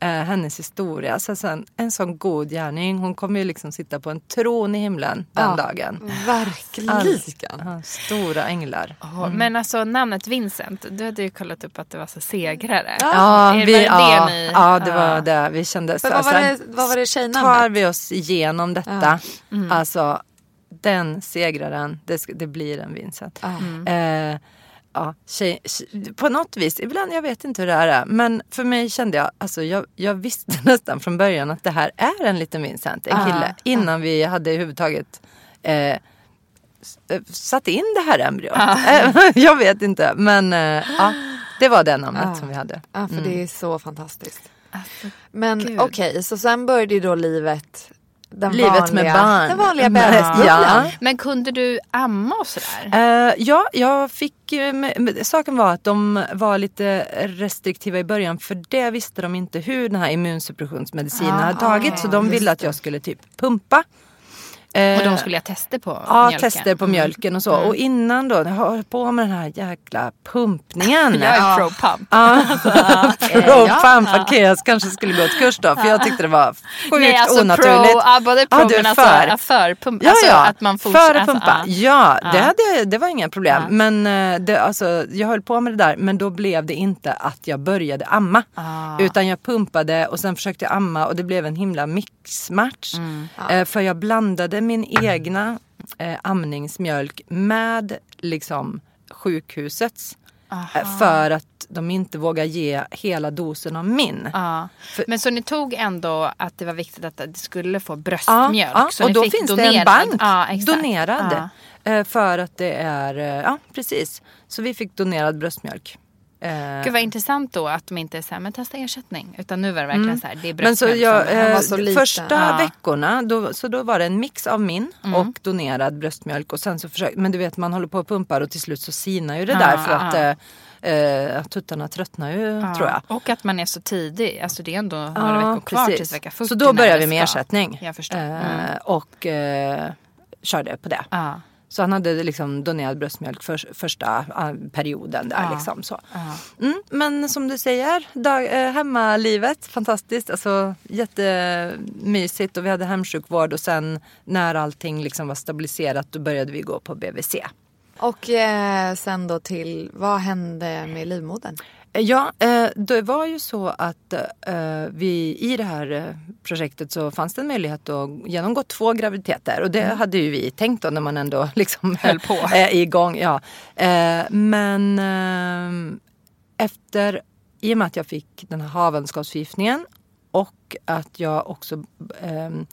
Eh, hennes historia. Så sen, en sån god gärning. Hon kommer ju liksom sitta på en tron i himlen den Ja. dagen. Verkligen. Ja, stora änglar. Åh, Men alltså namnet Vincent, du hade ju kollat upp att det var så segrare. Ja, vi, det ja, det ni- ja, det var det vi kände. Så, vad var det, vad var det tar tjejnamnet? vi oss igenom detta, alltså den segraren, det, det blir en Vincent. Eh, ja, tjej, tjej, på något vis, ibland, jag vet inte hur det här är, men för mig kände jag, alltså jag, jag visste [laughs] nästan från början att det här är en liten Vincent, en kille, innan vi hade överhuvudtaget eh, eh, satt in det här embryot. [laughs] Eh, jag vet inte, men eh, ja, det var det namnet Ja. som vi hade. Ja, för det är så fantastiskt. Alltså, Men okej, så sen började ju då livet. Den Livet vanliga, med barn. Den vanliga Men- bebisbubblan. Ja. Men kunde du amma och sådär? Eh, ja, jag fick... eh, men Saken var att de var lite restriktiva i början för det visste de inte hur den här immunsuppressionsmedicinen hade tagit. Så de ville att jag skulle typ pumpa. Eh, Och de skulle jag testa på Ja, mjölken? tester på mjölken och så. Och innan då, jag har på med den här jäkla pumpningen. [laughs] Jag är pro pump. Ja, pro ja. [laughs] pump Akeas kanske skulle gå ett kurs då för jag tyckte det var sjukt Nej, alltså onaturligt. Pro, ja, både pro Ja, du är men alltså för. ja, för pump. Ja, alltså ja. att man fortsätter. För att pumpa. Alltså, ja, det, Ja. hade, det var inga problem. Men eh, det, alltså, jag höll på med det där men då blev det inte att jag började amma. Ah. Utan jag pumpade och sen försökte jag amma och det blev en himla mixmatch. Mm. Eh, för jag blandade min egna eh, amningsmjölk med liksom sjukhusets. Eh, för att de inte vågar ge hela dosen av min. Ja. För- Men så ni tog ändå att det var viktigt att det skulle få bröstmjölk? Ja, så och då finns det donerad. en bank ja, donerad. Eh, För att det är, eh, ja precis. Så vi fick donerad bröstmjölk. Eh, Gud vad intressant då att de inte är så här, men testa ersättning. Utan nu var det verkligen så här, det är Men så jag, som- eh, så första Ja. veckorna då, så då var det en mix av min Mm. och donerad bröstmjölk. Och sen så försökte, men du vet man håller på och pumpar och till slut så sinar ju det Ja, där för att ja. eh, eh, tuttarna tröttnar ju Ja. tror jag. Och att man är så tidig. Alltså det är ändå några veckor kvar precis. tills vecka 40. Så då det vi med ska. ersättning. Jag förstår. Eh, Mm. och eh, körde på det. Ja. Så han hade liksom donerad bröstmjölk för, första eh, perioden där. Ja. Liksom, så. Ja. Mm, men som du säger, dag, eh, hemmalivet, fantastiskt. Alltså, jättemysigt och vi hade hemsjukvård och sen när allting liksom var stabiliserat då började vi gå på BVC. Och eh, sen då till, vad hände med livmodern? Ja, eh, det var ju så att eh, vi i det här eh, projektet så fanns det en möjlighet att genomgå två graviditeter och det hade ju vi tänkt då när man ändå [laughs] liksom [laughs] Höll på. är igång. Ja. Men efter, i och med att jag fick den här havandeskapsförgiftningen och att jag också ehm,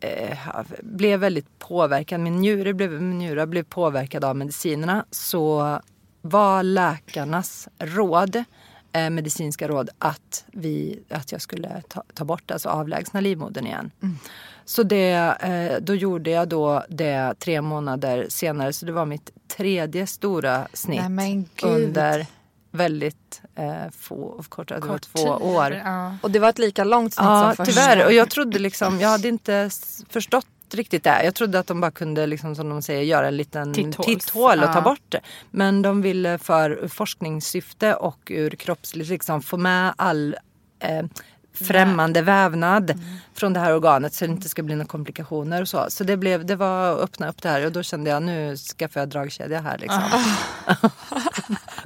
eh, blev väldigt påverkad, min njure blev, min njure blev påverkad av medicinerna så var läkarnas råd, eh, medicinska råd, att, vi, att jag skulle ta, ta bort, alltså avlägsna livmodern igen. Så det, eh, då gjorde jag då det tre månader senare, så det var mitt tredje stora snitt Nej, under väldigt eh, få, korta, det var Kort två tid. år. Ja. Och det var ett lika långt snitt Ja, som första. tyvärr. Och jag trodde liksom, jag hade inte s- riktigt det. Jag trodde att de bara kunde, liksom, som de säger, göra en liten Titthåls. titthål och ta bort det. Men de ville för forskningssyfte och ur kroppsligt liksom få med all eh, främmande vävnad Mm. från det här organet så det inte ska bli några komplikationer och så. Så det, blev, det var att öppna upp det här och då kände jag nu skaffar jag dragkedja här liksom. [laughs]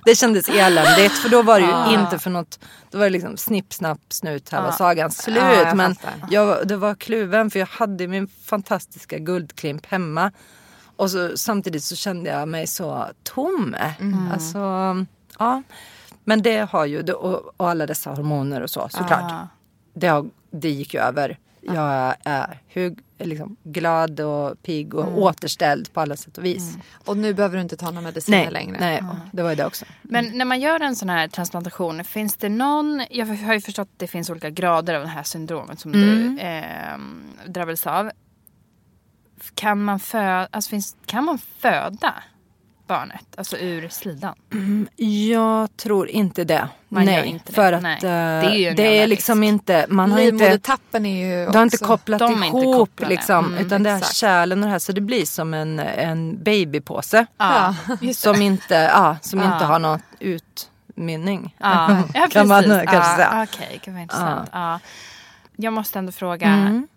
det kändes eländigt för då var det ju inte för något, då var det liksom snipp, snapp, snut, här var sagan slut. Ja, jag Men jag, det var kluven för jag hade min fantastiska guldklimp hemma. Och så, samtidigt så kände jag mig så tom. Mm. Alltså, ja. Men det har ju, och alla dessa hormoner och så såklart. Ah. Det, har, det gick ju över. Jag är hur, liksom, glad och pigg och återställd på alla sätt och vis. Och nu behöver du inte ta några mediciner Nej, längre. nej det var ju det också. Men när man gör en sån här transplantation, finns det någon, jag har ju förstått att det finns olika grader av det här syndromet som Mm. du eh, drabbades av. Kan man, fö, alltså finns, kan man föda barnet, alltså ur slidan? Jag tror inte det. Man nej, inte det. för att Nej. eh, Det är det är liksom risk. inte, man har inte Livmodertappen är ju Det har inte också- kopplat de är inte ihop kopplade. liksom. Mm, utan det är exakt. kärlen och det här. Så det blir som en, en babypåse. Ja. Som, inte, ja, som Ja. inte har någon utmynning. Ja, ja [laughs] kan man precis. kanske säga. Okej, gud vad intressant. Ja. Jag måste ändå fråga, Mm.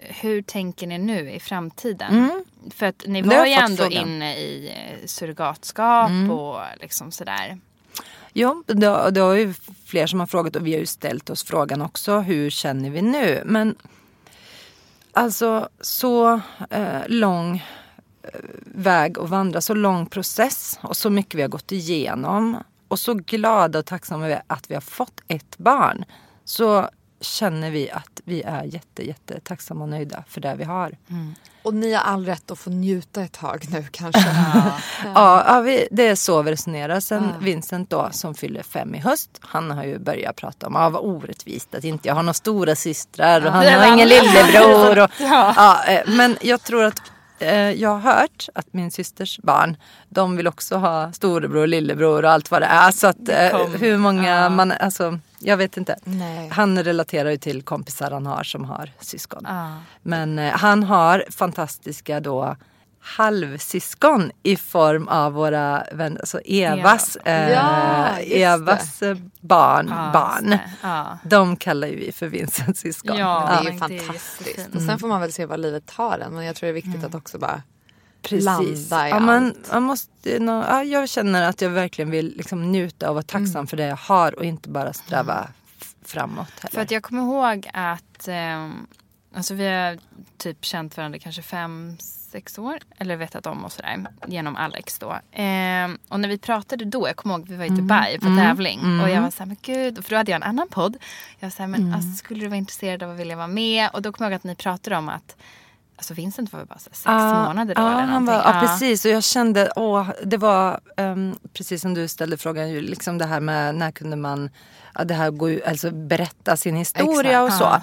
Hur tänker ni nu i framtiden? För att ni var ju ändå frågan. inne i eh, surrogatskap Mm. och liksom sådär. Jo, det, har- det har ju fler som har frågat och vi har ju ställt oss frågan också. Hur känner vi nu? Men alltså så eh, lång eh, väg att vandra, så lång process och så mycket vi har gått igenom. Och så glada och tacksamma vi är att vi har fått ett barn. Så känner vi att vi är jätte, jätte tacksamma och nöjda för det vi har. Och ni har all rätt att få njuta ett tag nu kanske. Ja, [laughs] ja vi, det är så vi resonerar. Sen Vincent då som fyller fem i höst. Han har ju börjat prata om ah, vad orättvist att inte jag har några stora systrar och han har ingen lillebror. Och, [laughs] ja. eh, men jag tror att eh, jag har hört att min systers barn de vill också ha storebror, lillebror och allt vad det är. Så att eh, hur många man, alltså jag vet inte. Nej. Han relaterar ju till kompisar han har som har syskon. Ja. Men eh, han har fantastiska då halvsyskon i form av våra vänner, alltså Evas, eh, Ja. Evas eh, barn. Ja, barn. just det. Ja. De kallar ju vi för Vincents syskon. Ja, Det är ju fantastiskt. och sen får man väl se vad livet tar en. Men jag tror det är viktigt att också bara Precis. landa i ja, man, allt. man måste, nå- ja, jag känner att jag verkligen vill liksom njuta och vara tacksam Mm. för det jag har och inte bara sträva f- framåt. Heller. För att jag kommer ihåg att ehm, alltså vi har typ känt varandra kanske fem, sex år. Eller vetat om och sådär. Genom Alex då. Ehm, och när vi pratade då, jag kommer ihåg vi var i Dubai på tävling. Och jag var såhär, men gud. För då hade jag en annan podd. Jag var såhär, men alltså, skulle du vara intresserad av att vilja vara med? Och då kommer jag ihåg att ni pratade om att Alltså Vincent var väl bara sex Ja, månader då ja, eller han var, någonting. ja, precis. Och jag kände, åh, det var ehm, precis som du ställde frågan, ju, liksom det här med när kunde man ja, det här gå, ut- alltså berätta sin historia Exakt, och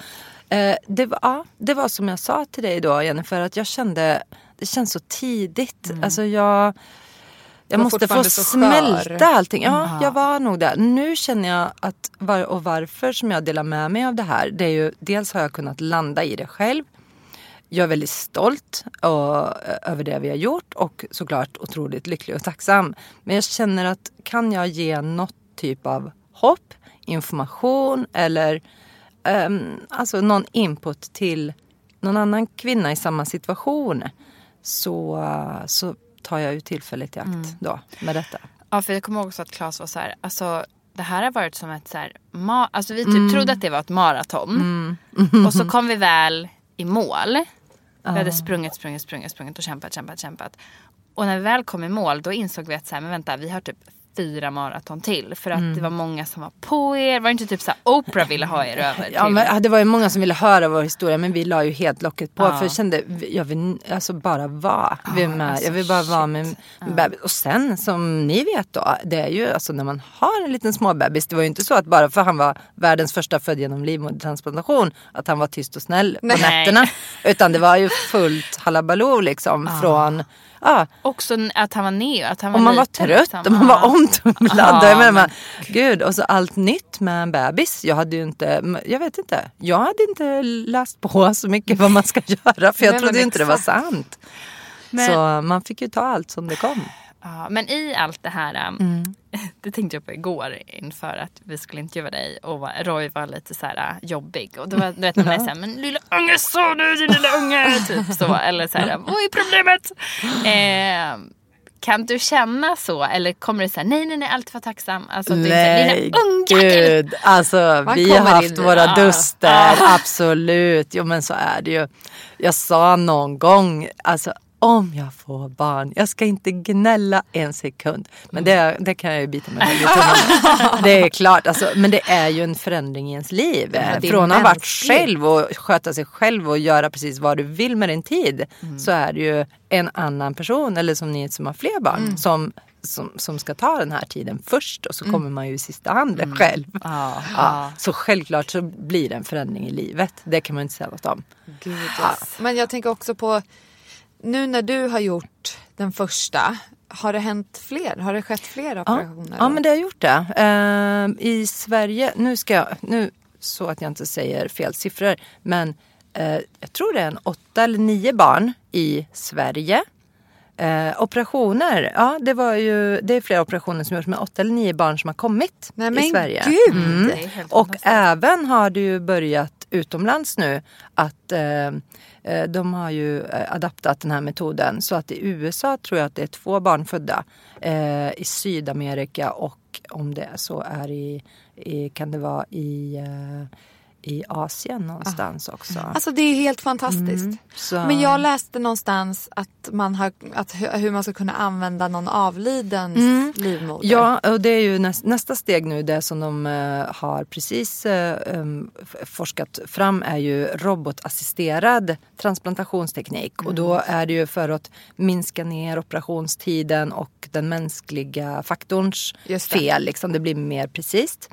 så. Eh, det, var, ja, det var som jag sa till dig då Jennifer, att jag kände, det känns så tidigt. Alltså jag, jag måste få smälta skör. allting. Ja, jag var nog där. Nu känner jag att, var, och varför som jag delar med mig av det här, det är ju dels har jag kunnat landa i det själv. Jag är väldigt stolt och, över det vi har gjort och såklart otroligt lycklig och tacksam. Men jag känner att kan jag ge något typ av hopp, information eller um, alltså någon input till någon annan kvinna i samma situation så, så tar jag ju tillfället i akt då med detta. Ja, för jag kommer ihåg också att Claes var så här, alltså det här har varit som ett så här, ma- alltså vi typ trodde att det var ett maraton. Och så kom vi väl i mål. Vi hade sprungit, sprungit, sprungit, sprungit och kämpat, kämpat, kämpat. Och när vi väl kom i mål då insåg vi att så här, men vänta, vi har typ fyra maraton till. För att det var många som var på er. Var det inte typ så här, Oprah ville ha er över? Ja, men det var ju många som ville höra vår historia men vi la ju helt locket på. Ja. För jag kände, jag vill alltså bara vara vi med. alltså jag vill bara vara med shit. en bebis. Och sen som ni vet då, det är ju alltså när man har en liten småbebis. Det var ju inte så att bara för han var världens första född genom livmodertransplantation att han var tyst och snäll på Nej. nätterna. Utan det var ju fullt [laughs] halabaloo liksom från Ja, Också att han var neo, att han var om man var trött, liksom. om man var omtumlad. Menar, men man, gud, och så allt nytt med en bebis. Jag hade ju inte, jag vet inte. Jag hade inte läst på så mycket vad man ska [laughs] göra för jag trodde inte det var sant. Men- Så man fick ju ta allt som det kom. Ja, men i allt det här, um, Mm. [laughs] det tänkte jag på igår inför att vi skulle intervjua dig och var- Roy var lite så här uh, jobbig och då var du vet när man är så här, men lilla unge så nu din lilla unge, [laughs] typ så eller så här, vad är problemet? Eh, kan du känna så eller kommer så här, nej nej nej alltid vara tacksam, alltså du Nej, ungjäkel. gud. Alltså Man vi har haft in våra duster, absolut. Jo men så är det ju. Jag sa någon gång, alltså om jag får barn, jag ska inte gnälla en sekund. Men det, det kan jag ju bita mig själv. [laughs] Det är klart, alltså, men det är ju en förändring i ens liv. Från att ha varit själv och sköta sig själv och göra precis vad du vill med din tid. Så är det ju en annan person, eller som ni som har fler barn, som, som, som ska ta den här tiden först. Och så kommer man ju i sista hand själv. Ja, Ja, så självklart så blir det en förändring i livet. Det kan man inte säga något om. Gud, yes. Men jag tänker också på nu när du har gjort den första. Har det hänt fler? Har det skett fler operationer? Ja då? men det har gjort det. Ehm, I Sverige, nu ska jag, nu så att jag inte säger fel siffror. Men eh, jag tror det är en åtta eller nio barn i Sverige. Eh, operationer, ja det var ju, det är flera operationer som gjorts med åtta eller nio barn som har kommit Nej i Sverige. gud! Det är helt Och även har det ju börjat utomlands nu att eh, eh, Eh, de har ju eh, adaptat den här metoden. Så att i USA tror jag att det är två barn födda. Eh, I Sydamerika och om det så är i, i kan det vara i, eh, i Asien någonstans också. Alltså det är helt fantastiskt. Mm. Så- Men jag läste någonstans att man har, att hu- hur man ska kunna använda någon avlidens livmoder. Ja, och det är ju näst, nästa steg nu. Det som de eh, har precis um, f- forskat fram är ju robotassisterad transplantationsteknik. Och då är det ju för att minska ner operationstiden och den mänskliga faktorns fel. Liksom, det blir mer precis.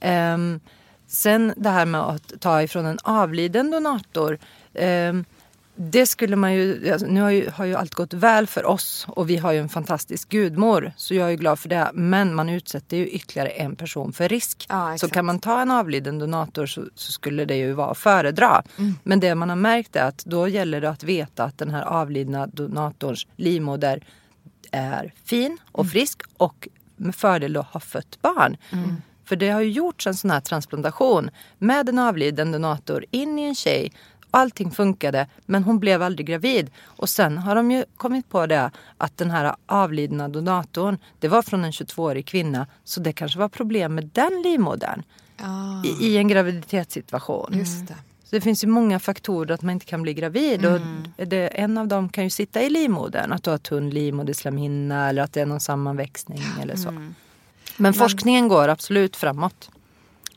Ehm, sen det här med att ta ifrån en avliden donator. ehm, det skulle man ju, alltså, nu har ju, har ju allt gått väl för oss och vi har ju en fantastisk gudmor. Så jag är ju glad för det. Men man utsätter ju ytterligare en person för risk. Ja, så kan man ta en avliden donator så, så skulle det ju vara att föredra. Mm. Men det man har märkt är att då gäller det att veta att den här avlidna donatorns livmoder är fin och Mm. frisk och med fördel då har fött barn. För det har ju gjorts en sån här transplantation med en avliden donator in i en tjej. Allting funkade men hon blev aldrig gravid. Och sen har de ju kommit på det att den här avlidna donatorn det var från en 22-årig kvinna. Så det kanske var problem med den livmodern Ja, i, i en graviditetssituation. just det. Så det finns ju många faktorer att man inte kan bli gravid. Och det, en av dem kan ju sitta i livmodern. Att du har tunn livmoderslemhinna eller att det är någon sammanväxning eller så. Men forskningen går absolut framåt.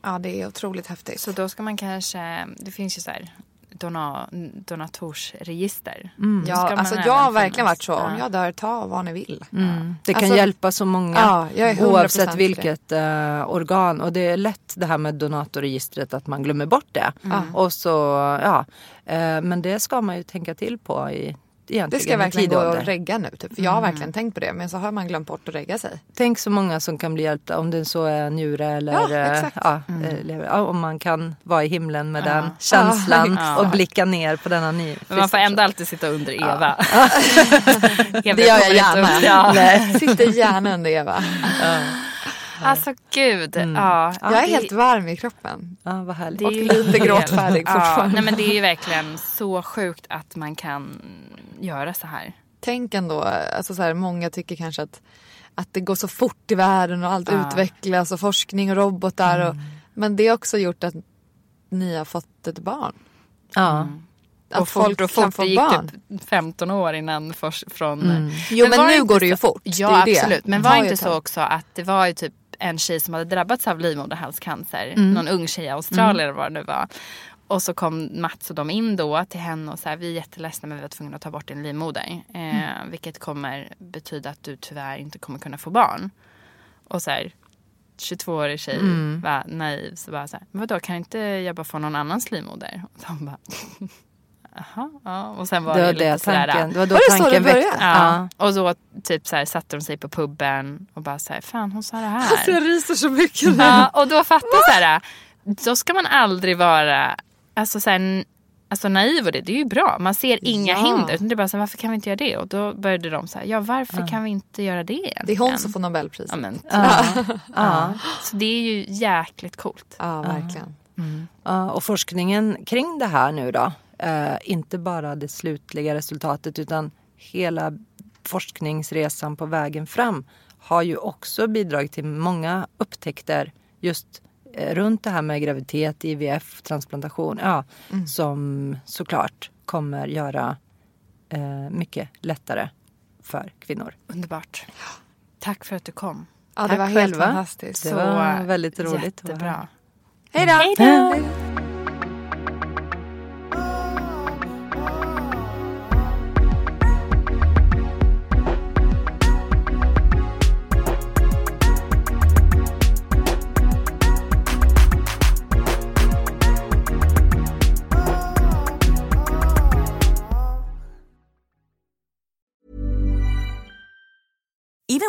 Ja det är otroligt häftigt. Så då ska man kanske, det finns ju så här dona, donatorsregister. Mm. Ja, alltså jag har finnas. verkligen varit så. Om Ja. jag dör, ta vad ni vill. Mm. Det kan Alltså- hjälpa så många Ja, jag är 100% oavsett vilket eh, organ. Och det är lätt det här med donatorregistret att man glömmer bort det. Mm. Och så, ja. Eh, men det ska man ju tänka till på i egentligen Det ska verkligen gå och regga nu. Typ. För jag har Mm. verkligen tänkt på det. Men så har man glömt bort att regga sig. Tänk så många som kan bli hjälpta om det så är njure eller Ja, exakt. ja, Mm. eh, ja, om man kan vara i himlen med Ja. den känslan Ja, och blicka ner på denna ny Men man får ändå alltid sitta under Eva. [laughs] Eva Det gör jag gärna. Ja. Sitter gärna under Eva. Alltså gud. Mm. Ja, Jag är det- helt varm i kroppen. Ja, vad härligt. Det är Och lite gråtfärdig ja, fortfarande. nej men det är ju verkligen så sjukt att man kan göra så här. Tänk ändå, alltså så här, många tycker kanske att, att det går så fort i världen och allt Ja. utvecklas och forskning och robotar. Och, men det har också gjort att ni har fått ett barn. Ja. Att och fort folk och kan få Det gick barn. typ 15 år innan fors, från... Mm. Jo men, var nu går det ju så- fort. Ja det ju det. absolut. Men var ju inte så också att det var ju typ en tjej som hade drabbats av livmoderhalscancer. Mm. Någon ung tjej i Australien eller vad det nu var. Och så kom Mats och de in då till henne och så här, vi är jätteledsna men vi var tvungna att ta bort din livmoder. Eh, Mm. Vilket kommer betyda att du tyvärr inte kommer kunna få barn. Och så här, 22-årig tjej Mm. var naiv så bara så här, men vadå kan inte jag bara få någon annans livmoder? Och de bara, [laughs] jaha, ja. Och sen var Det det, var lite det sådär, tanken. Det var då Var det så tanken det började? väcktes. Ja. Och då typ så här, satte de sig på puben och bara så här, fan hon sa det här. Alltså jag ryser så mycket nu. ja, och då fattar jag så här, då ska man aldrig vara alltså så här, n- alltså naiv och det, det är ju bra. Man ser inga Ja. hinder. Utan Det är bara så här, varför kan vi inte göra det? Och då började de så här, ja varför kan vi inte göra det egentligen? Det är hon som får Nobelpriset. Ja, men, Ja. [laughs] Ja. Så det är ju jäkligt coolt. Ja, verkligen. Ja, och forskningen kring det här nu då, eh, inte bara det slutliga resultatet utan hela forskningsresan på vägen fram har ju också bidragit till många upptäckter just eh, runt det här med graviditet, IVF, transplantation, ja, som såklart kommer göra eh, mycket lättare för kvinnor. Underbart. Tack för att du kom. Ja, det Tack var helt själva. fantastiskt. Det Så var väldigt roligt. Jättebra. Hej då!